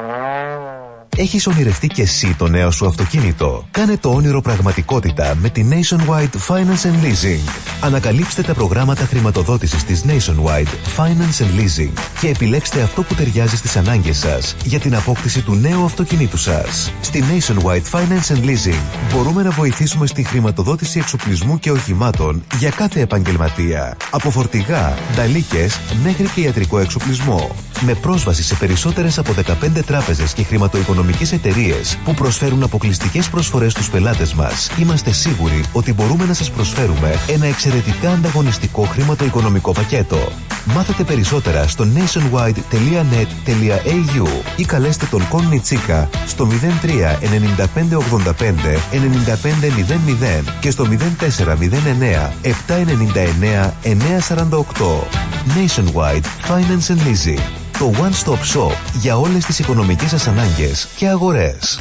Έχεις ονειρευτεί και εσύ το νέο σου αυτοκίνητο; Κάνε το όνειρο πραγματικότητα με τη Nationwide Finance and Leasing. Ανακαλύψτε τα προγράμματα χρηματοδότησης της Nationwide Finance and Leasing και επιλέξτε αυτό που ταιριάζει στις ανάγκες σας για την απόκτηση του νέου αυτοκινήτου σας. Στη Nationwide Finance and Leasing μπορούμε να βοηθήσουμε στη χρηματοδότηση εξοπλισμού και οχημάτων για κάθε επαγγελματία. Από φορτηγά, νταλίκες μέχρι και ιατρικό εξοπλισμό. Με πρόσβαση σε περισσότερες από 15 τράπεζες και χρηματοοικονομικές εταιρείες που προσφέρουν αποκλειστικές προσφορές στους πελάτες μας, είμαστε σίγουροι ότι μπορούμε να σας προσφέρουμε ένα εξαιρετικά ανταγωνιστικό χρηματοοικονομικό πακέτο. Μάθετε περισσότερα στο nationwide.net.au ή καλέστε τον Κον Τσίκα στο 03 95 85 95 00 και στο 0409 799 948. Nationwide Finance and Leasing. Το One Stop Shop για όλες τις οικονομικές σας ανάγκες και αγορές.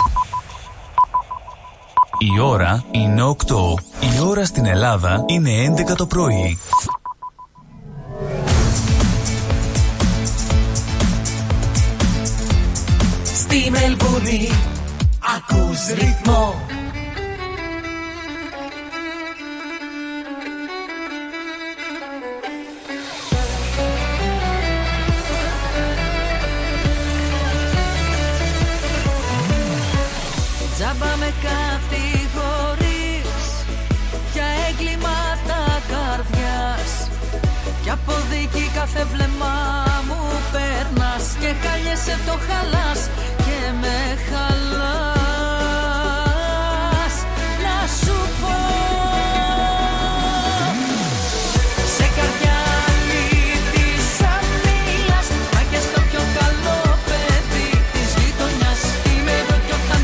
Η ώρα είναι 8. Η ώρα στην Ελλάδα είναι 11 το πρωί. Στη Μελβούνι ακούς ρυθμό κάθε βλέμμα μου περνάς Και χάλιεσαι το χαλάς και με χαλάς